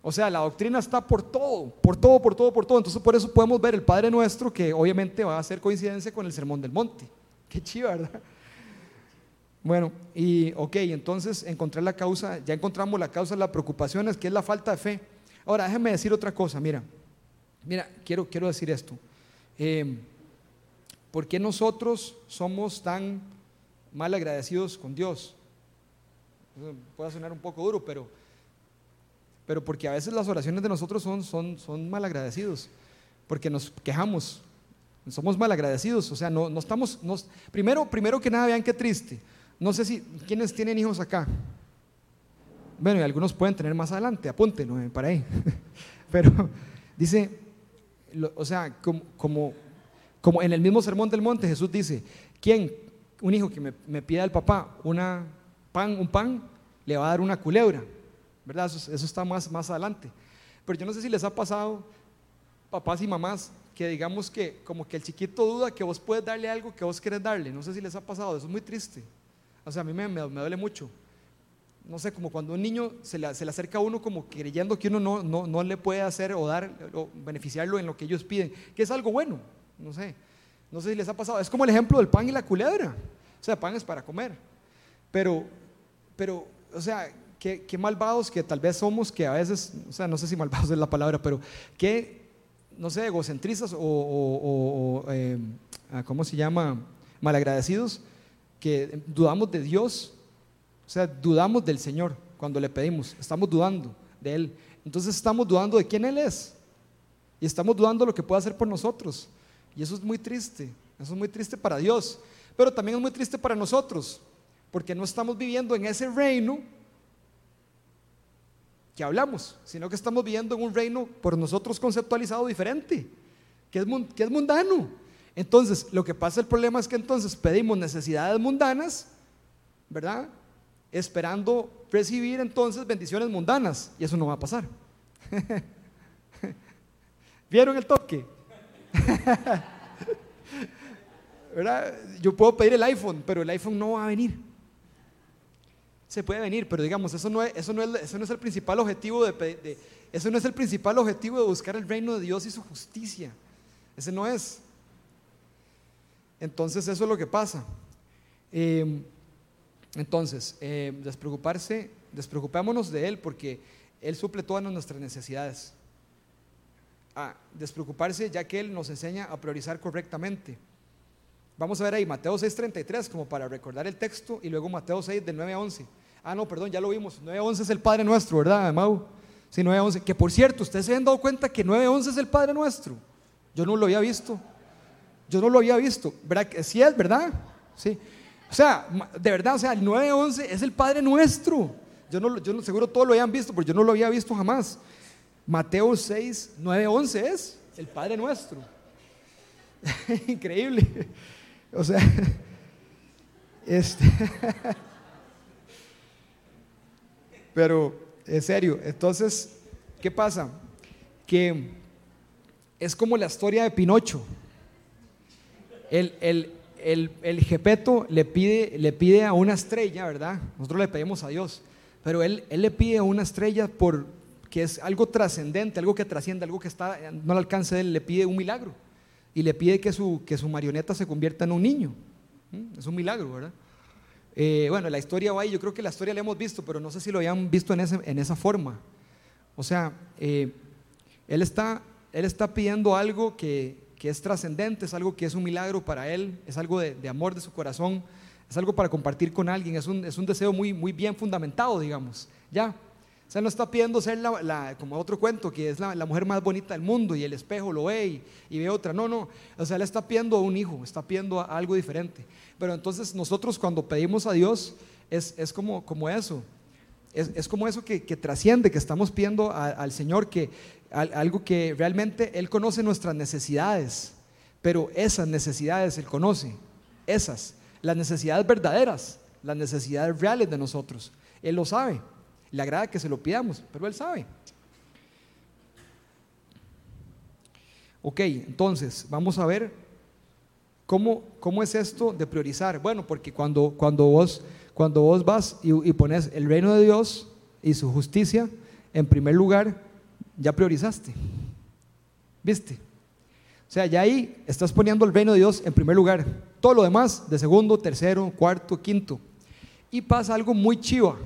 O sea, la doctrina está por todo, por todo, por todo, por todo. Entonces, por eso podemos ver el Padre Nuestro, que obviamente va a hacer coincidencia con el Sermón del Monte. Qué chido, ¿verdad? Bueno, y ok, entonces encontré la causa, ya encontramos la causa de la preocupación, es que es la falta de fe. Ahora, déjeme decir otra cosa, mira, mira, quiero, quiero decir esto. Eh, ¿Por qué nosotros somos tan mal agradecidos con Dios? Puede sonar un poco duro, pero, pero porque a veces las oraciones de nosotros son, son, son mal agradecidos, porque nos quejamos, somos mal agradecidos, o sea, no, no estamos, nos, primero, primero que nada, vean qué triste. No sé si, ¿quiénes tienen hijos acá? Bueno, y algunos pueden tener más adelante, apúntenlo para ahí. Pero dice, o sea, como, como como en el mismo sermón del monte Jesús dice, ¿quién, un hijo que me, pida al papá una pan, un pan, le va a dar una culebra? ¿Verdad? Eso, está más, más adelante. Pero yo no sé si les ha pasado, papás y mamás, que digamos que como que el chiquito duda que vos puedes darle algo que vos querés darle. No sé si les ha pasado, eso es muy triste. O sea, a mí me, me, duele mucho. No sé, como cuando un niño se le, se le, acerca a uno como creyendo que uno no, no, no le puede hacer o dar o beneficiarlo en lo que ellos piden, que es algo bueno. No sé, no sé si les ha pasado. Es como el ejemplo del pan y la culebra. O sea, pan es para comer. Pero, pero, o sea, qué, malvados que tal vez somos, que a veces, o sea, no sé si malvados es la palabra, pero qué, no sé, egocentristas o, eh, ah, ¿cómo se llama? Malagradecidos, que dudamos de Dios, o sea, dudamos del Señor cuando le pedimos, estamos dudando de Él. Entonces estamos dudando de quién Él es y estamos dudando de lo que puede hacer por nosotros. Y eso es muy triste, eso es muy triste para Dios, pero también es muy triste para nosotros, porque no estamos viviendo en ese reino que hablamos, sino que estamos viviendo en un reino por nosotros conceptualizado diferente, que es, que es mundano. Entonces, lo que pasa, el problema es que entonces pedimos necesidades mundanas, ¿verdad? Esperando recibir entonces bendiciones mundanas, y eso no va a pasar. ¿Vieron el toque? Yo puedo pedir el iPhone, pero el iPhone no va a venir. Se puede venir, pero digamos, eso no es, eso no es, eso no es el principal objetivo de, eso no es el principal objetivo de buscar el reino de Dios y su justicia. Ese no es. Entonces eso es lo que pasa. Em, entonces, eh, despreocuparse, despreocupémonos de Él porque Él suple todas nuestras necesidades a despreocuparse ya que Él nos enseña a priorizar correctamente. Vamos a ver ahí Mateo 6:33 como para recordar el texto y luego Mateo 6 del 9 a 11. Ah, no, perdón, ya lo vimos. 9 a 11 es el Padre Nuestro, ¿verdad, Mau? Sí, 9 a 11. Que por cierto, ustedes se han dado cuenta que 9 a 11 es el Padre Nuestro. Yo no lo había visto. Yo no lo había visto. ¿Verdad? Sí es, ¿verdad? Sí. O sea, de verdad, o sea, el 9 a 11 es el Padre Nuestro. Yo no, yo seguro todos lo habían visto, pero yo no lo había visto jamás. Mateo 6, 9, 11 es el Padre Nuestro. Increíble. O sea, este. Pero, en serio, entonces, ¿qué pasa? Que es como la historia de Pinocho. El, el, el, el Gepeto le pide, le pide a una estrella, ¿verdad? Nosotros le pedimos a Dios, pero él, él le pide a una estrella por, que es algo trascendente, algo que trasciende, algo que está no al alcance de él, le pide un milagro y le pide que su, que su marioneta se convierta en un niño. Es un milagro, ¿verdad? Eh, bueno, la historia va ahí, yo creo que la historia la hemos visto, pero no sé si lo habían visto en, ese, en esa forma. O sea, eh, él, está, él está pidiendo algo que, que es trascendente, es algo que es un milagro para él, es algo de, amor de su corazón, es algo para compartir con alguien, es un, es un deseo muy, muy bien fundamentado, digamos. Ya, o sea, no está pidiendo ser la, como otro cuento, que es la, mujer más bonita del mundo y el espejo lo ve y, ve otra. No, no. O sea, él está pidiendo a un hijo, está pidiendo algo diferente. Pero entonces nosotros cuando pedimos a Dios es, es como, como eso. Es, es, como eso que, que, trasciende, que estamos pidiendo al Señor, que algo que realmente Él conoce nuestras necesidades. Pero esas necesidades Él conoce. Esas. Las necesidades verdaderas, las necesidades reales de nosotros. Él lo sabe. Le agrada que se lo pidamos, pero Él sabe. Ok, entonces vamos a ver ¿Cómo, ¿Cómo es esto de priorizar? Bueno, porque cuando, cuando, vos, cuando vos vas y, y pones el reino de Dios y su justicia en primer lugar, ya priorizaste. ¿Viste? O sea, ya ahí estás poniendo el reino de Dios en primer lugar. Todo lo demás de segundo, tercero, cuarto, quinto. Y pasa algo muy chiva,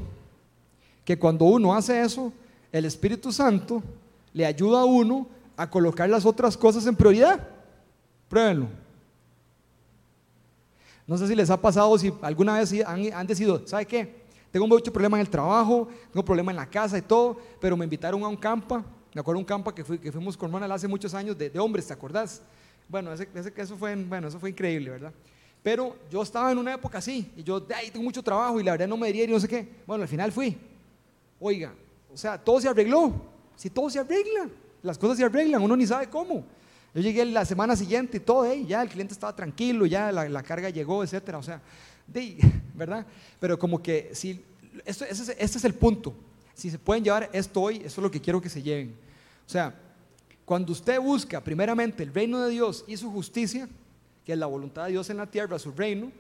que cuando uno hace eso, el Espíritu Santo le ayuda a uno a colocar las otras cosas en prioridad. Pruébenlo. No sé si les ha pasado, si alguna vez han, han decidido, ¿sabe qué? Tengo mucho problema en el trabajo, tengo problema en la casa y todo, pero me invitaron a un campa. Me acuerdo un campa que, que fuimos con Ronald hace muchos años de, hombres, ¿te acordás? Bueno, ese, eso, fue, bueno, eso fue increíble, ¿verdad? Pero yo estaba en una época así, y yo, ahí tengo mucho trabajo y la verdad no me diría y no sé qué. Bueno, al final fui. Oiga, o sea, todo se arregló. Si todo se arregla, las cosas se arreglan, uno ni sabe cómo. Yo llegué la semana siguiente y todo, ya el cliente estaba tranquilo, ya la, carga llegó, etcétera. O sea, de, ¿verdad? Pero como que si, esto, ese, este es el punto. Si se pueden llevar esto hoy, eso es lo que quiero que se lleven. O sea, cuando usted busca primeramente el reino de Dios y su justicia, que es la voluntad de Dios en la tierra, su reino,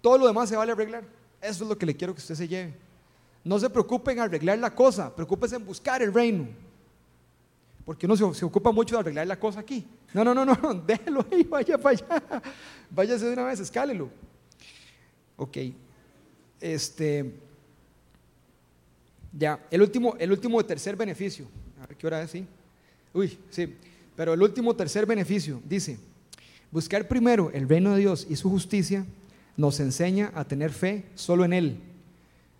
todo lo demás se vale arreglar. Eso es lo que le quiero que usted se lleve. No se preocupe en arreglar la cosa, preocúpese en buscar el reino. Porque uno se, ocupa mucho de arreglar la cosa aquí. No, no, no, no, déjelo ahí, vaya para allá. Váyase de una vez, escálelo. Ok. Este. Ya, el último, el último tercer beneficio. A ver qué hora es, sí. Uy, sí. Pero el último tercer beneficio dice: buscar primero el reino de Dios y su justicia nos enseña a tener fe solo en Él,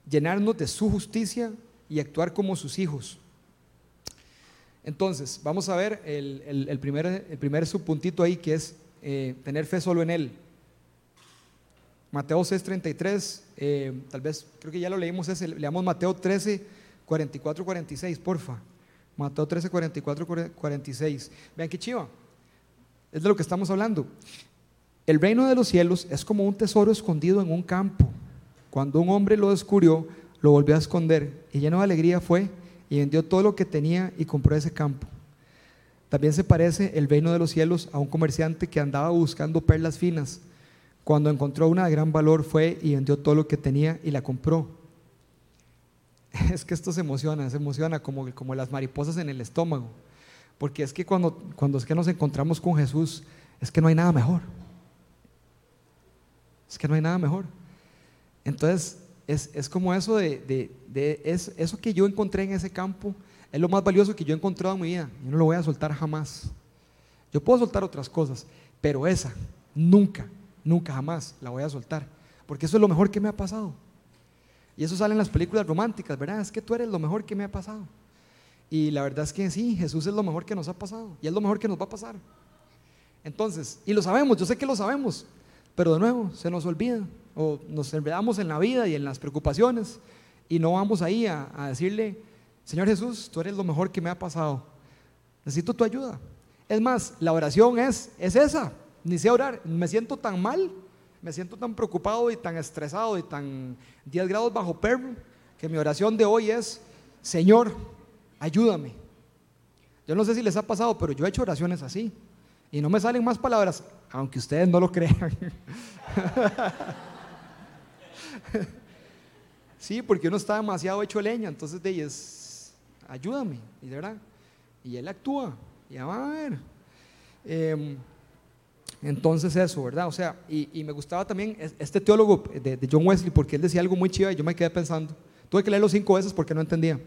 llenarnos de su justicia y actuar como sus hijos. Entonces, vamos a ver el, primer, el primer subpuntito ahí que es eh, tener fe solo en Él. Mateo 6:33, eh, tal vez creo que ya lo leímos ese, leamos Mateo 13, 44, 46, porfa. Mateo 13, 44, 46. Vean qué chiva. Es de lo que estamos hablando. El reino de los cielos es como un tesoro escondido en un campo. Cuando un hombre lo descubrió, lo volvió a esconder y lleno de alegría fue y vendió todo lo que tenía y compró ese campo. También se parece el reino de los cielos a un comerciante que andaba buscando perlas finas. Cuando encontró una de gran valor fue y vendió todo lo que tenía y la compró. Es que esto se emociona, se emociona como, como las mariposas en el estómago. Porque es que cuando, cuando es que nos encontramos con Jesús, es que no hay nada mejor. Es que no hay nada mejor. Entonces, es, como eso de, eso que yo encontré en ese campo, es lo más valioso que yo he encontrado en mi vida. Yo no lo voy a soltar jamás. Yo puedo soltar otras cosas, pero esa, nunca, nunca jamás la voy a soltar. Porque eso es lo mejor que me ha pasado. Y eso sale en las películas románticas, ¿verdad? Es que tú eres lo mejor que me ha pasado. Y la verdad es que sí, Jesús es lo mejor que nos ha pasado. Y es lo mejor que nos va a pasar. Entonces, y lo sabemos, yo sé que lo sabemos, pero de nuevo, se nos olvida o nos enredamos en la vida y en las preocupaciones y no vamos ahí a, decirle, Señor Jesús, tú eres lo mejor que me ha pasado. Necesito tu ayuda. Es más, la oración es, es esa. Ni sé orar. Me siento tan mal, me siento tan preocupado y tan estresado y tan 10 grados bajo perro que mi oración de hoy es, Señor, ayúdame. Yo no sé si les ha pasado, pero yo he hecho oraciones así. Y no me salen más palabras, aunque ustedes no lo crean. sí, porque uno está demasiado hecho leña, entonces de es, ayúdame, y de verdad, y él actúa, va a ver. Em, entonces eso, ¿verdad? O sea, y, me gustaba también este teólogo de, John Wesley, porque él decía algo muy chido y yo me quedé pensando. Tuve que leerlo cinco veces porque no entendía.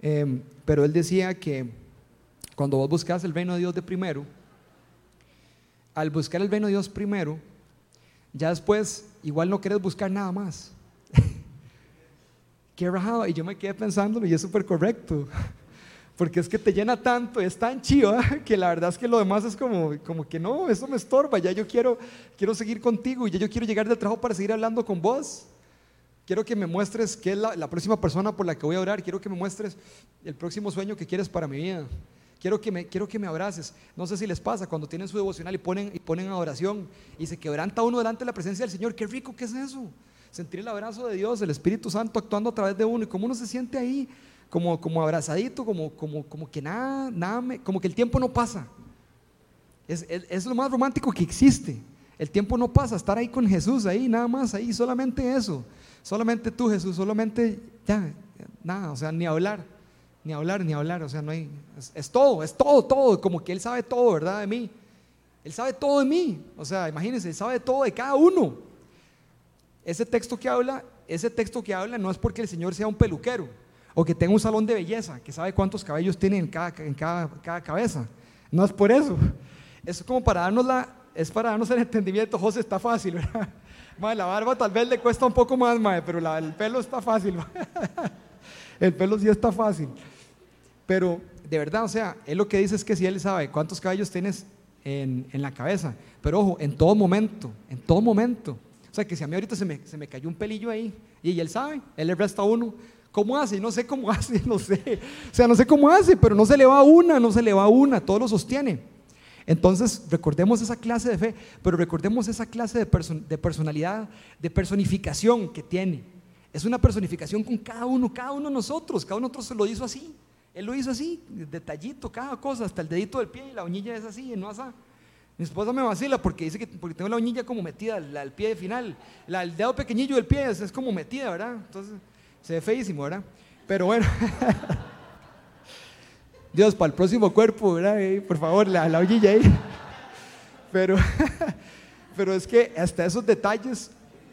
Em, pero él decía que cuando vos buscas el reino de Dios de primero, al buscar el reino de Dios primero, ya después igual no quieres buscar nada más. Qué rajado. Y yo me quedé pensándolo y es súper correcto. Porque es que te llena tanto, es tan chido, que la verdad es que lo demás es como, como que no, eso me estorba, ya yo quiero, quiero seguir contigo y ya yo quiero llegar del trabajo para seguir hablando con vos. Quiero que me muestres qué es la, la próxima persona por la que voy a orar, quiero que me muestres el próximo sueño que quieres para mi vida. Quiero que, me, quiero que me abraces. No sé si les pasa cuando tienen su devocional y ponen, y ponen adoración y se quebranta uno delante de la presencia del Señor. Qué rico que es eso. Sentir el abrazo de Dios, el Espíritu Santo actuando a través de uno y cómo uno se siente ahí, como, como abrazadito, como, como, como que nada, nada como que el tiempo no pasa. Es, es, lo más romántico que existe. El tiempo no pasa, estar ahí con Jesús, ahí nada más, ahí solamente eso. Solamente tú, Jesús, solamente ya, nada, o sea, ni hablar, ni hablar, ni hablar, o sea, no hay, es, todo, es todo, todo, como que Él sabe todo, ¿verdad? De mí. Él sabe todo de mí, o sea, imagínense, Él sabe todo de cada uno. Ese texto que habla, ese texto que habla no es porque el Señor sea un peluquero o que tenga un salón de belleza, que sabe cuántos cabellos tiene en cada, en cada, cada cabeza. No es por eso. Es como para darnos la, es para darnos el entendimiento. José está fácil, ¿verdad? la barba tal vez le cuesta un poco más, madre, pero el pelo está fácil. el pelo sí está fácil. Pero de verdad, o sea, él lo que dice es que si él sabe cuántos cabellos tienes en, en, la cabeza, pero ojo, en todo momento, en todo momento. O sea, que si a mí ahorita se me, se me cayó un pelillo ahí, y él sabe, él le resta uno, ¿Cómo hace? No sé cómo hace, no sé. O sea, no sé cómo hace, pero no se le va una, no se le va una, todo lo sostiene. Entonces, recordemos esa clase de fe, pero recordemos esa clase de, de personalidad, de personificación que tiene. Es una personificación con cada uno, cada uno de nosotros, cada uno de nosotros lo hizo así. Él lo hizo así, detallito, cada cosa, hasta el dedito del pie y la uñilla es así, no así. Mi esposa me vacila porque dice que porque tengo la uñilla como metida al, pie de final. La, el dedo pequeñillo del pie es, es como metida, ¿verdad? Entonces, se ve feísimo, ¿verdad? Pero bueno. Dios, para el próximo cuerpo, ¿verdad? por favor, la, la ollilla ahí. Pero, pero es que hasta esos detalles,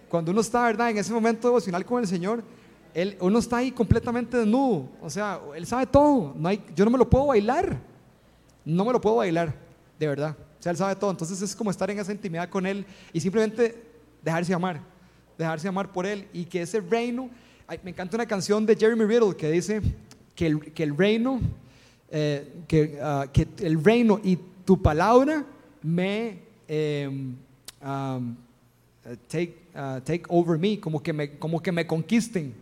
cuando uno está, ¿verdad? En ese momento devocional con el Señor, él, uno está ahí completamente desnudo. O sea, Él sabe todo. No hay, yo no me lo puedo bailar. No me lo puedo bailar, de verdad. O sea, Él sabe todo. Entonces es como estar en esa intimidad con Él y simplemente dejarse amar. Dejarse amar por Él. Y que ese reino me encanta una canción de Jeremy Riddle que dice que el, que el reino, eh, que, ah, que, el reino y tu palabra me em, take, uh, take, over me, como que me, como que me conquisten.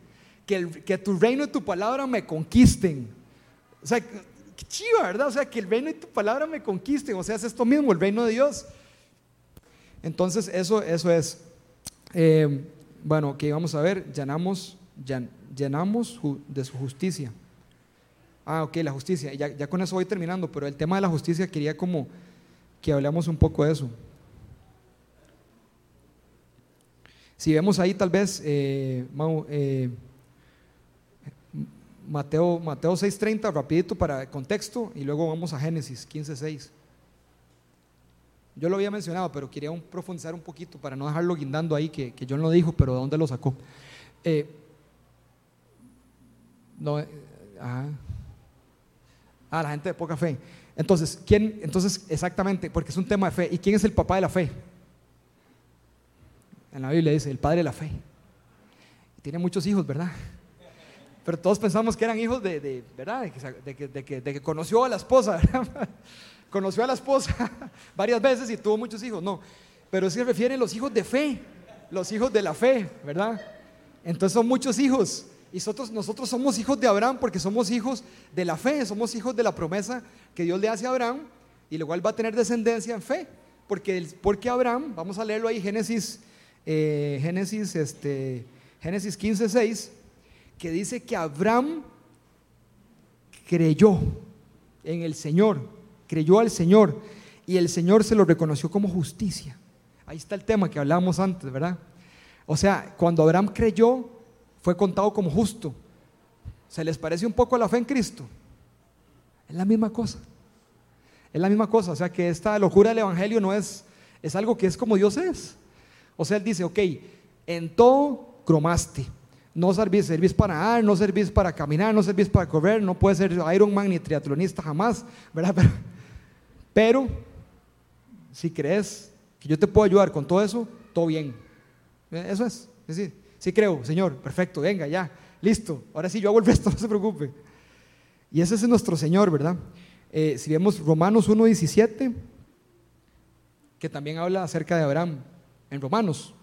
Que, el, que tu reino y tu palabra me conquisten. O sea, qué chiva, ¿verdad? O sea, que el reino y tu palabra me conquisten. O sea, es esto mismo, el reino de Dios. Entonces, eso, eso es. Eh, bueno, que vamos a ver, llenamos llenamos de su justicia. Ah, ok, la justicia. Ya, ya, con eso voy terminando, pero el tema de la justicia quería como que hablemos un poco de eso. Si vemos ahí tal vez, eh, eh, Mateo, Mateo 6.30, rapidito para contexto, y luego vamos a Génesis 15.6. Yo lo había mencionado, pero quería profundizar un poquito para no dejarlo guindando ahí, que, que John lo dijo, pero ¿de dónde lo sacó? Eh, no, eh, ah, la gente de poca fe. Entonces, ¿quién? Entonces, exactamente, porque es un tema de fe. ¿Y quién es el papá de la fe? En la Biblia dice, el padre de la fe. Tiene muchos hijos, ¿verdad? Pero todos pensamos que eran hijos de, ¿verdad? De que, de que, conoció a la esposa, conoció a la esposa varias veces y tuvo muchos hijos. No, pero se refiere a los hijos de fe, los hijos de la fe, ¿verdad? Entonces son muchos hijos. Y nosotros, nosotros somos hijos de Abraham porque somos hijos de la fe, somos hijos de la promesa que Dios le hace a Abraham y luego él va a tener descendencia en fe. Porque, porque Abraham, vamos a leerlo ahí, Génesis, eh, Génesis, este, Génesis 15, 6, que dice que Abraham creyó en el Señor, creyó al Señor y el Señor se lo reconoció como justicia. Ahí está el tema que hablábamos antes, ¿verdad? O sea, cuando Abraham creyó, fue contado como justo. ¿Se les parece un poco a la fe en Cristo? Es la misma cosa. Es la misma cosa. O sea que esta locura del Evangelio no es, es algo que es como Dios es. O sea, Él dice, ok, en todo cromaste. No servís, servís para nadar, no servís para caminar, no servís para correr, no puedes ser Ironman ni triatlonista jamás, ¿verdad? Pero, pero si crees que yo te puedo ayudar con todo eso, todo bien. Eso es. Es decir, Sí creo, Señor, perfecto, venga, ya, listo. Ahora sí, yo hago el resto, no se preocupe. Y ese es nuestro Señor, ¿verdad? Eh, si vemos Romanos 1.17, que también habla acerca de Abraham, en Romanos,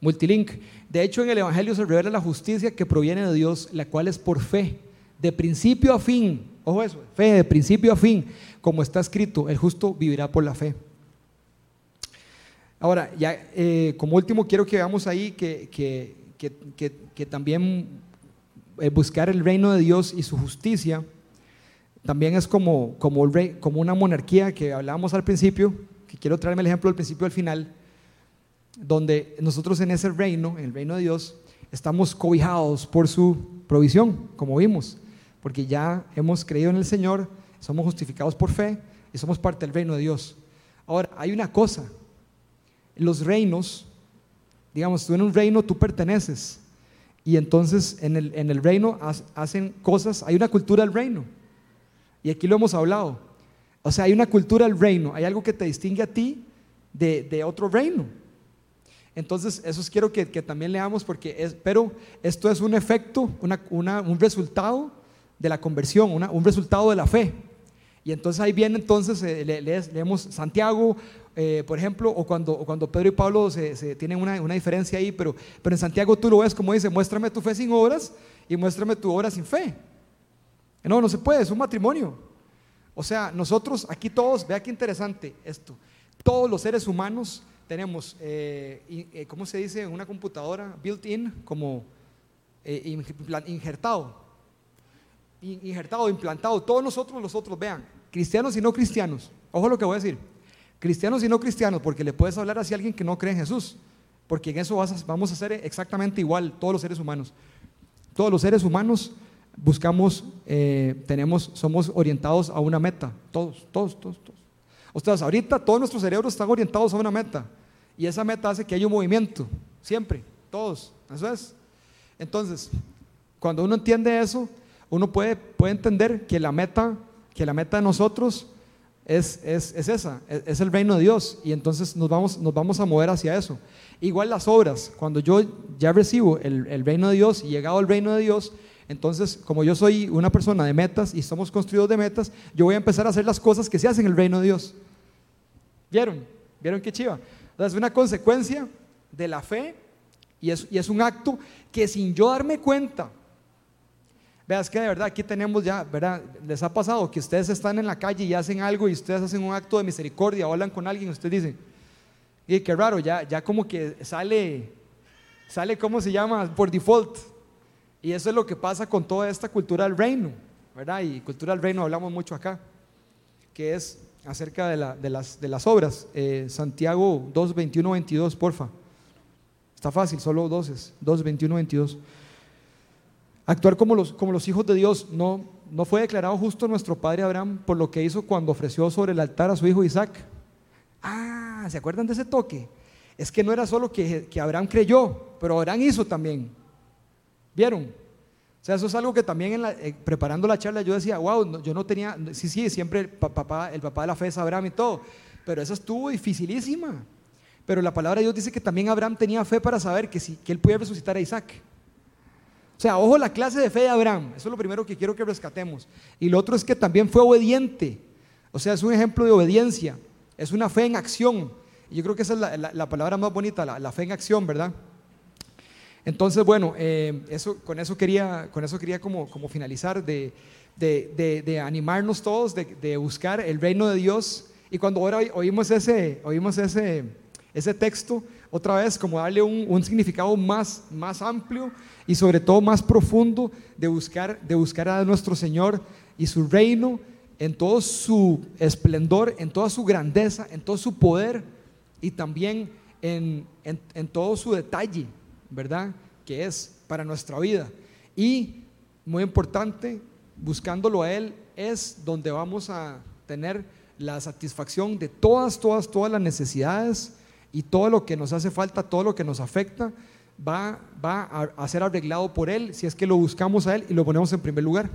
multilink. De hecho, en el Evangelio se revela la justicia que proviene de Dios, la cual es por fe, de principio a fin. Ojo eso, fe de principio a fin, como está escrito, el justo vivirá por la fe. Ahora, ya eh, como último quiero que veamos ahí que, que, también eh, buscar el reino de Dios y su justicia también es como, como, una monarquía que hablábamos al principio, que quiero traerme el ejemplo al principio al final, donde nosotros en ese reino, en el reino de Dios, estamos cobijados por su provisión, como vimos, porque ya hemos creído en el Señor, somos justificados por fe y somos parte del reino de Dios. Ahora, hay una cosa, los reinos, digamos, tú en un reino tú perteneces y entonces en el, en el reino hacen cosas, hay una cultura del reino y aquí lo hemos hablado. O sea, hay una cultura del reino, hay algo que te distingue a ti de, de otro reino. Entonces, eso quiero que, que, también leamos porque es, pero esto es un efecto, una, una, un resultado de la conversión, una, un resultado de la fe. Y entonces ahí viene entonces, eh, leemos Santiago, eh, por ejemplo, o cuando, cuando Pedro y Pablo se, tienen una, una, diferencia ahí, pero, pero en Santiago tú lo ves como dice, muéstrame tu fe sin obras y muéstrame tu obra sin fe. No, no se puede, es un matrimonio. O sea, nosotros aquí todos, vea qué interesante esto, todos los seres humanos tenemos, eh, eh, ¿cómo se dice? Una computadora built-in, como eh, injertado. Injertado, implantado. Todos nosotros, los otros, vean, cristianos y no cristianos. Ojo lo que voy a decir. Cristianos y no cristianos, porque le puedes hablar así a alguien que no cree en Jesús. Porque en eso vamos a hacer exactamente igual todos los seres humanos. Todos los seres humanos buscamos, tenemos, somos orientados a una meta. Todos, todos, todos, todos. Ustedes, ahorita todos nuestros cerebros están orientados a una meta y esa meta hace que haya un movimiento, siempre, todos, eso es. Entonces, cuando uno entiende eso, uno puede, puede entender que la meta, que la meta de nosotros es, es, es esa, es, el reino de Dios y entonces nos vamos, nos vamos a mover hacia eso. Igual las obras, cuando yo ya recibo el, el reino de Dios y llegado al reino de Dios, entonces, como yo soy una persona de metas y somos construidos de metas, yo voy a empezar a hacer las cosas que se hacen en el reino de Dios. ¿Vieron? ¿Vieron qué chiva? Entonces, es una consecuencia de la fe y es, y es un acto que sin yo darme cuenta, veas que de verdad aquí tenemos ya, ¿verdad? Les ha pasado que ustedes están en la calle y hacen algo y ustedes hacen un acto de misericordia, hablan con alguien ustedes dicen, y qué raro, ya, ya como que sale, sale, ¿cómo se llama? Por default. Y eso es lo que pasa con toda esta cultura del reino, ¿verdad? Y cultura del reino hablamos mucho acá, que es acerca de, las, de las, obras. Eh, Santiago 2, 21, 22, porfa. Está fácil, solo dos 2, 21, 22. Actuar como los, como los hijos de Dios no, no fue declarado justo nuestro padre Abraham por lo que hizo cuando ofreció sobre el altar a su hijo Isaac. Ah, ¿se acuerdan de ese toque? Es que no era solo que, que Abraham creyó, pero Abraham hizo también. ¿Vieron? O sea, eso es algo que también eh, preparando la charla yo decía, wow, yo no tenía, sí, sí, siempre el papá, el papá de la fe es Abraham y todo, pero eso estuvo dificilísima. Pero la palabra de Dios dice que también Abraham tenía fe para saber que, que él podía resucitar a Isaac. O sea, ojo la clase de fe de Abraham, eso es lo primero que quiero que rescatemos. Y lo otro es que también fue obediente, o sea, es un ejemplo de obediencia, es una fe en acción. Y yo creo que esa es la, palabra más bonita, la fe en acción, ¿verdad? Entonces, bueno, eh, eso, con eso quería, con eso quería como, como finalizar, de, de, de, animarnos todos, de, buscar el reino de Dios. Y cuando ahora oímos ese, oímos ese, ese texto, otra vez como darle un, un, significado más, más amplio y sobre todo más profundo de buscar, de buscar a nuestro Señor y su reino en todo su esplendor, en toda su grandeza, en todo su poder y también en, en, en todo su detalle. ¿verdad? Que es para nuestra vida. Y, muy importante, buscándolo a Él es donde vamos a tener la satisfacción de todas, todas, todas las necesidades y todo lo que nos hace falta, todo lo que nos afecta, va, va a, ser arreglado por Él si es que lo buscamos a Él y lo ponemos en primer lugar.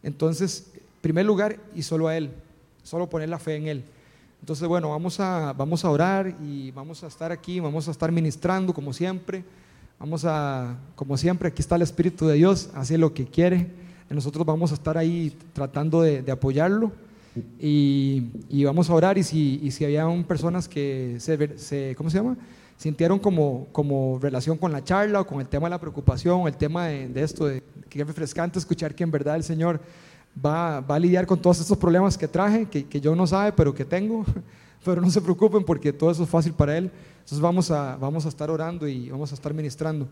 Entonces, primer lugar y solo a Él, solo poner la fe en Él. Entonces, bueno, vamos a, vamos a orar y vamos a estar aquí, vamos a estar ministrando como siempre. Vamos a, como siempre, aquí está el Espíritu de Dios, hace lo que quiere. Nosotros vamos a estar ahí tratando de, apoyarlo y, vamos a orar. Y si, y si habían personas que se, ¿cómo se llama? Sintieron como, como relación con la charla o con el tema de la preocupación, el tema de, esto, de que es refrescante escuchar que en verdad el Señor va, va a lidiar con todos estos problemas que traje, que, que yo no sabe, pero que tengo. Pero no se preocupen porque todo eso es fácil para Él. Entonces vamos a, vamos a estar orando y vamos a estar ministrando.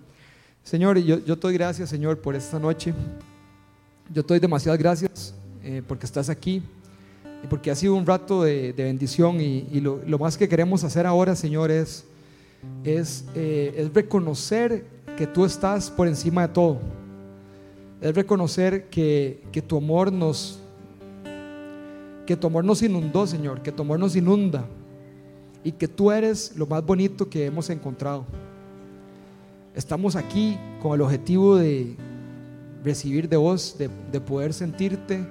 Señor, yo, yo te doy gracias, Señor, por esta noche. Yo te doy demasiadas gracias eh, porque estás aquí y porque ha sido un rato de, bendición y, lo, más que queremos hacer ahora, Señor, es eh, es reconocer que tú estás por encima de todo. Es reconocer que, que tu amor nos que tu amor nos inundó, Señor, que tu amor nos inunda y que tú eres lo más bonito que hemos encontrado. Estamos aquí con el objetivo de recibir de vos, de, poder sentirte,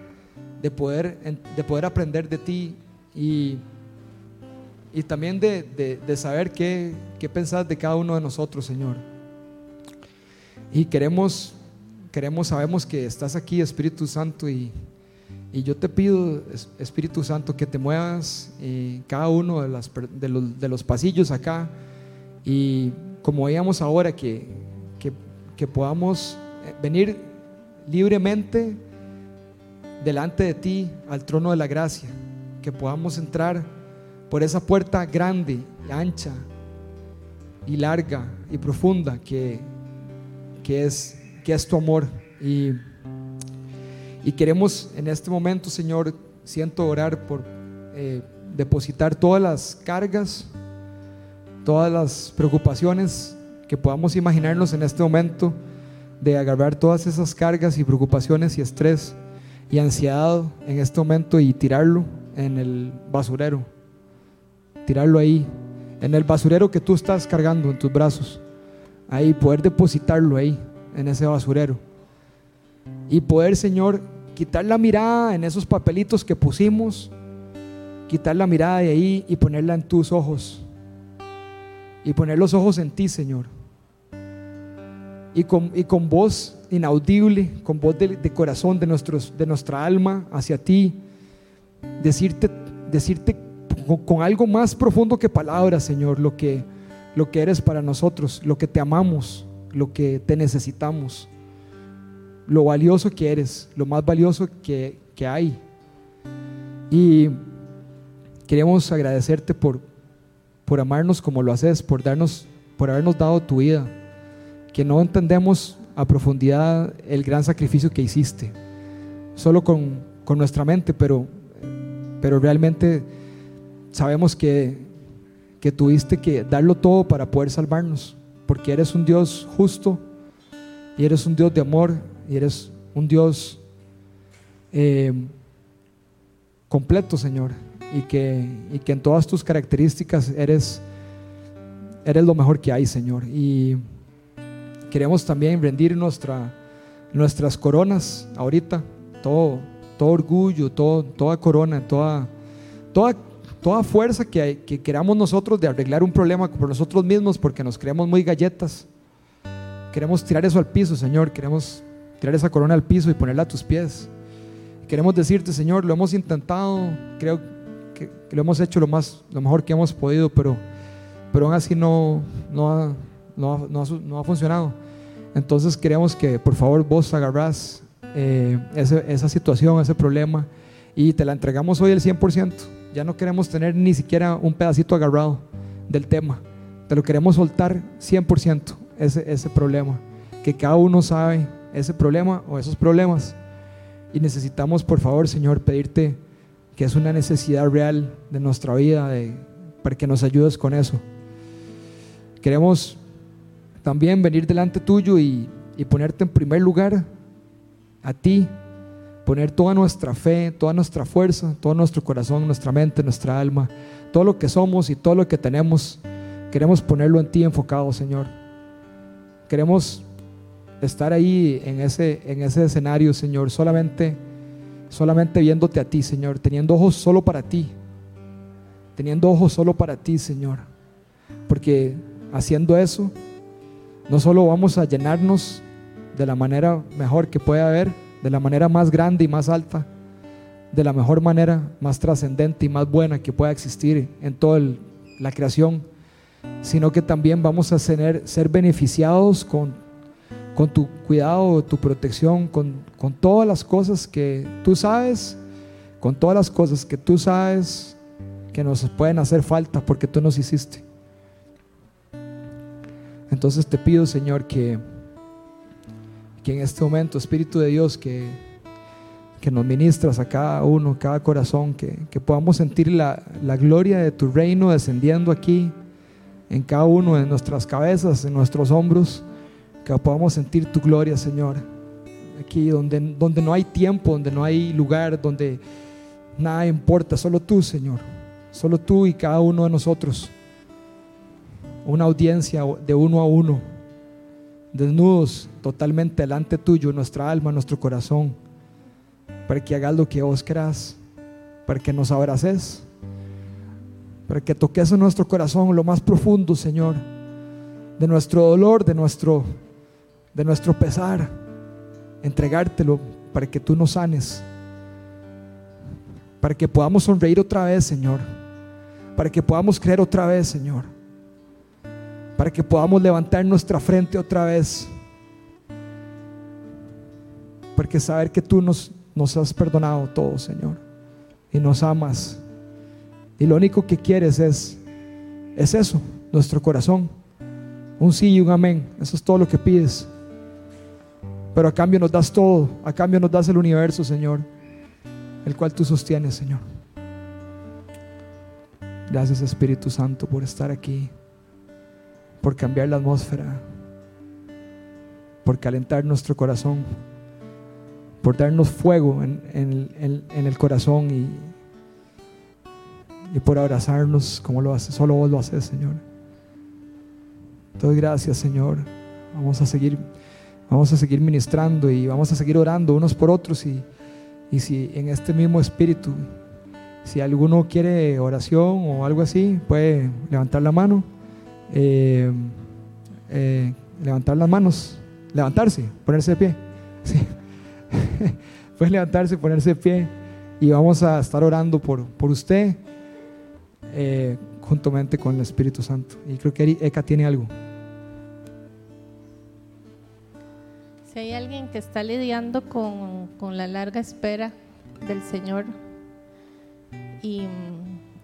de poder, de poder aprender de ti y, y también de, saber qué, qué pensás de cada uno de nosotros, Señor. Y queremos, queremos, sabemos que estás aquí, Espíritu Santo, y y yo te pido, Espíritu Santo, que te muevas en cada uno de, las, de, los, de, los, pasillos acá. Y como veíamos ahora, que, que, que podamos eh, venir libremente delante de ti al trono de la gracia. Que podamos entrar por esa puerta grande, ancha y larga y profunda que, que, es, que es tu amor. Y y queremos en este momento, Señor, siento orar por eh, depositar todas las cargas, todas las preocupaciones que podamos imaginarnos en este momento, de agarrar todas esas cargas y preocupaciones y estrés y ansiedad en este momento y tirarlo en el basurero. Tirarlo ahí, en el basurero que tú estás cargando en tus brazos. Ahí, poder depositarlo ahí, en ese basurero. Y poder, Señor, quitar la mirada en esos papelitos que pusimos, quitar la mirada de ahí y ponerla en tus ojos. Y poner los ojos en ti, Señor. Y con, y con voz inaudible, con voz de, corazón de, de nuestra alma hacia ti, decirte, decirte con, con, algo más profundo que palabras, Señor, lo que, lo que eres para nosotros, lo que te amamos, lo que te necesitamos lo valioso que eres, lo más valioso que, hay. Y queremos agradecerte por, por amarnos como lo haces, por, darnos, por habernos dado tu vida, que no entendemos a profundidad el gran sacrificio que hiciste, solo con, con nuestra mente, pero, pero realmente sabemos que, que tuviste que darlo todo para poder salvarnos, porque eres un Dios justo y eres un Dios de amor y eres un Dios eh, completo, Señor, y que, y que en todas tus características eres, eres lo mejor que hay, Señor. Y queremos también rendir nuestra, nuestras coronas ahorita, todo, todo orgullo, todo, toda corona, toda, toda, toda fuerza que, que queramos nosotros de arreglar un problema por nosotros mismos porque nos creemos muy galletas. Queremos tirar eso al piso, Señor. Queremos tirar esa corona al piso y ponerla a tus pies. Queremos decirte, Señor, lo hemos intentado, creo que, lo hemos hecho lo, más, lo mejor que hemos podido, pero, pero aún así no, no, ha, no, ha, funcionado. Entonces queremos que por favor vos agarrás eh, esa situación, ese problema, y te la entregamos hoy el 100%. Ya no queremos tener ni siquiera un pedacito agarrado del tema. Te lo queremos soltar 100% ese, ese problema. Que cada uno sabe ese problema o esos problemas. Y necesitamos, por favor, Señor, pedirte que es una necesidad real de nuestra vida, para que nos ayudes con eso. Queremos también venir delante tuyo y, ponerte en primer lugar a ti, poner toda nuestra fe, toda nuestra fuerza, todo nuestro corazón, nuestra mente, nuestra alma, todo lo que somos y todo lo que tenemos, queremos ponerlo en ti enfocado, Señor. Queremos estar ahí en ese, en ese escenario, Señor, solamente, solamente viéndote a ti, Señor, teniendo ojos solo para ti, teniendo ojos solo para ti, Señor, porque haciendo eso, no solo vamos a llenarnos de la manera mejor que pueda haber, de la manera más grande y más alta, de la mejor manera, más trascendente y más buena que pueda existir en toda la creación, sino que también vamos a ser, ser beneficiados con con tu cuidado, tu protección, con, todas las cosas que tú sabes, con todas las cosas que tú sabes que nos pueden hacer falta porque tú nos hiciste. Entonces te pido, Señor, que, que en este momento, Espíritu de Dios, que, que nos ministras a cada uno, cada corazón, que, podamos sentir la, la gloria de tu reino descendiendo aquí en cada uno de nuestras cabezas, en nuestros hombros, que podamos sentir tu gloria, Señor. Aquí donde, donde no hay tiempo, donde no hay lugar, donde nada importa, solo tú, Señor. Solo tú y cada uno de nosotros. Una audiencia de uno a uno, desnudos totalmente delante tuyo, nuestra alma, nuestro corazón, para que hagas lo que vos querás, para que nos abraces, para que toques en nuestro corazón lo más profundo, Señor, de nuestro dolor, de nuestro, de nuestro pesar, entregártelo para que tú nos sanes, para que podamos sonreír otra vez, Señor, para que podamos creer otra vez, Señor, para que podamos levantar nuestra frente otra vez, porque saber que tú nos, has perdonado todo, Señor, y nos amas y lo único que quieres es, es eso, nuestro corazón. Un sí y un amén. Eso es todo lo que pides. Pero a cambio nos das todo. A cambio nos das el universo, Señor. El cual tú sostienes, Señor. Gracias Espíritu Santo por estar aquí. Por cambiar la atmósfera. Por calentar nuestro corazón. Por darnos fuego en, el corazón y y por abrazarnos como lo hace, solo vos lo haces, Señor. Entonces, gracias, Señor. Vamos a seguir, vamos a seguir ministrando y vamos a seguir orando unos por otros y, y si en este mismo espíritu, si alguno quiere oración o algo así, puede levantar la mano, eh, eh, levantar las manos, levantarse, ponerse de pie. Sí. puede levantarse, ponerse de pie y vamos a estar orando por, por usted eh, juntamente con el Espíritu Santo. Y creo que Eka tiene algo. Si hay alguien que está lidiando con, con la larga espera del Señor y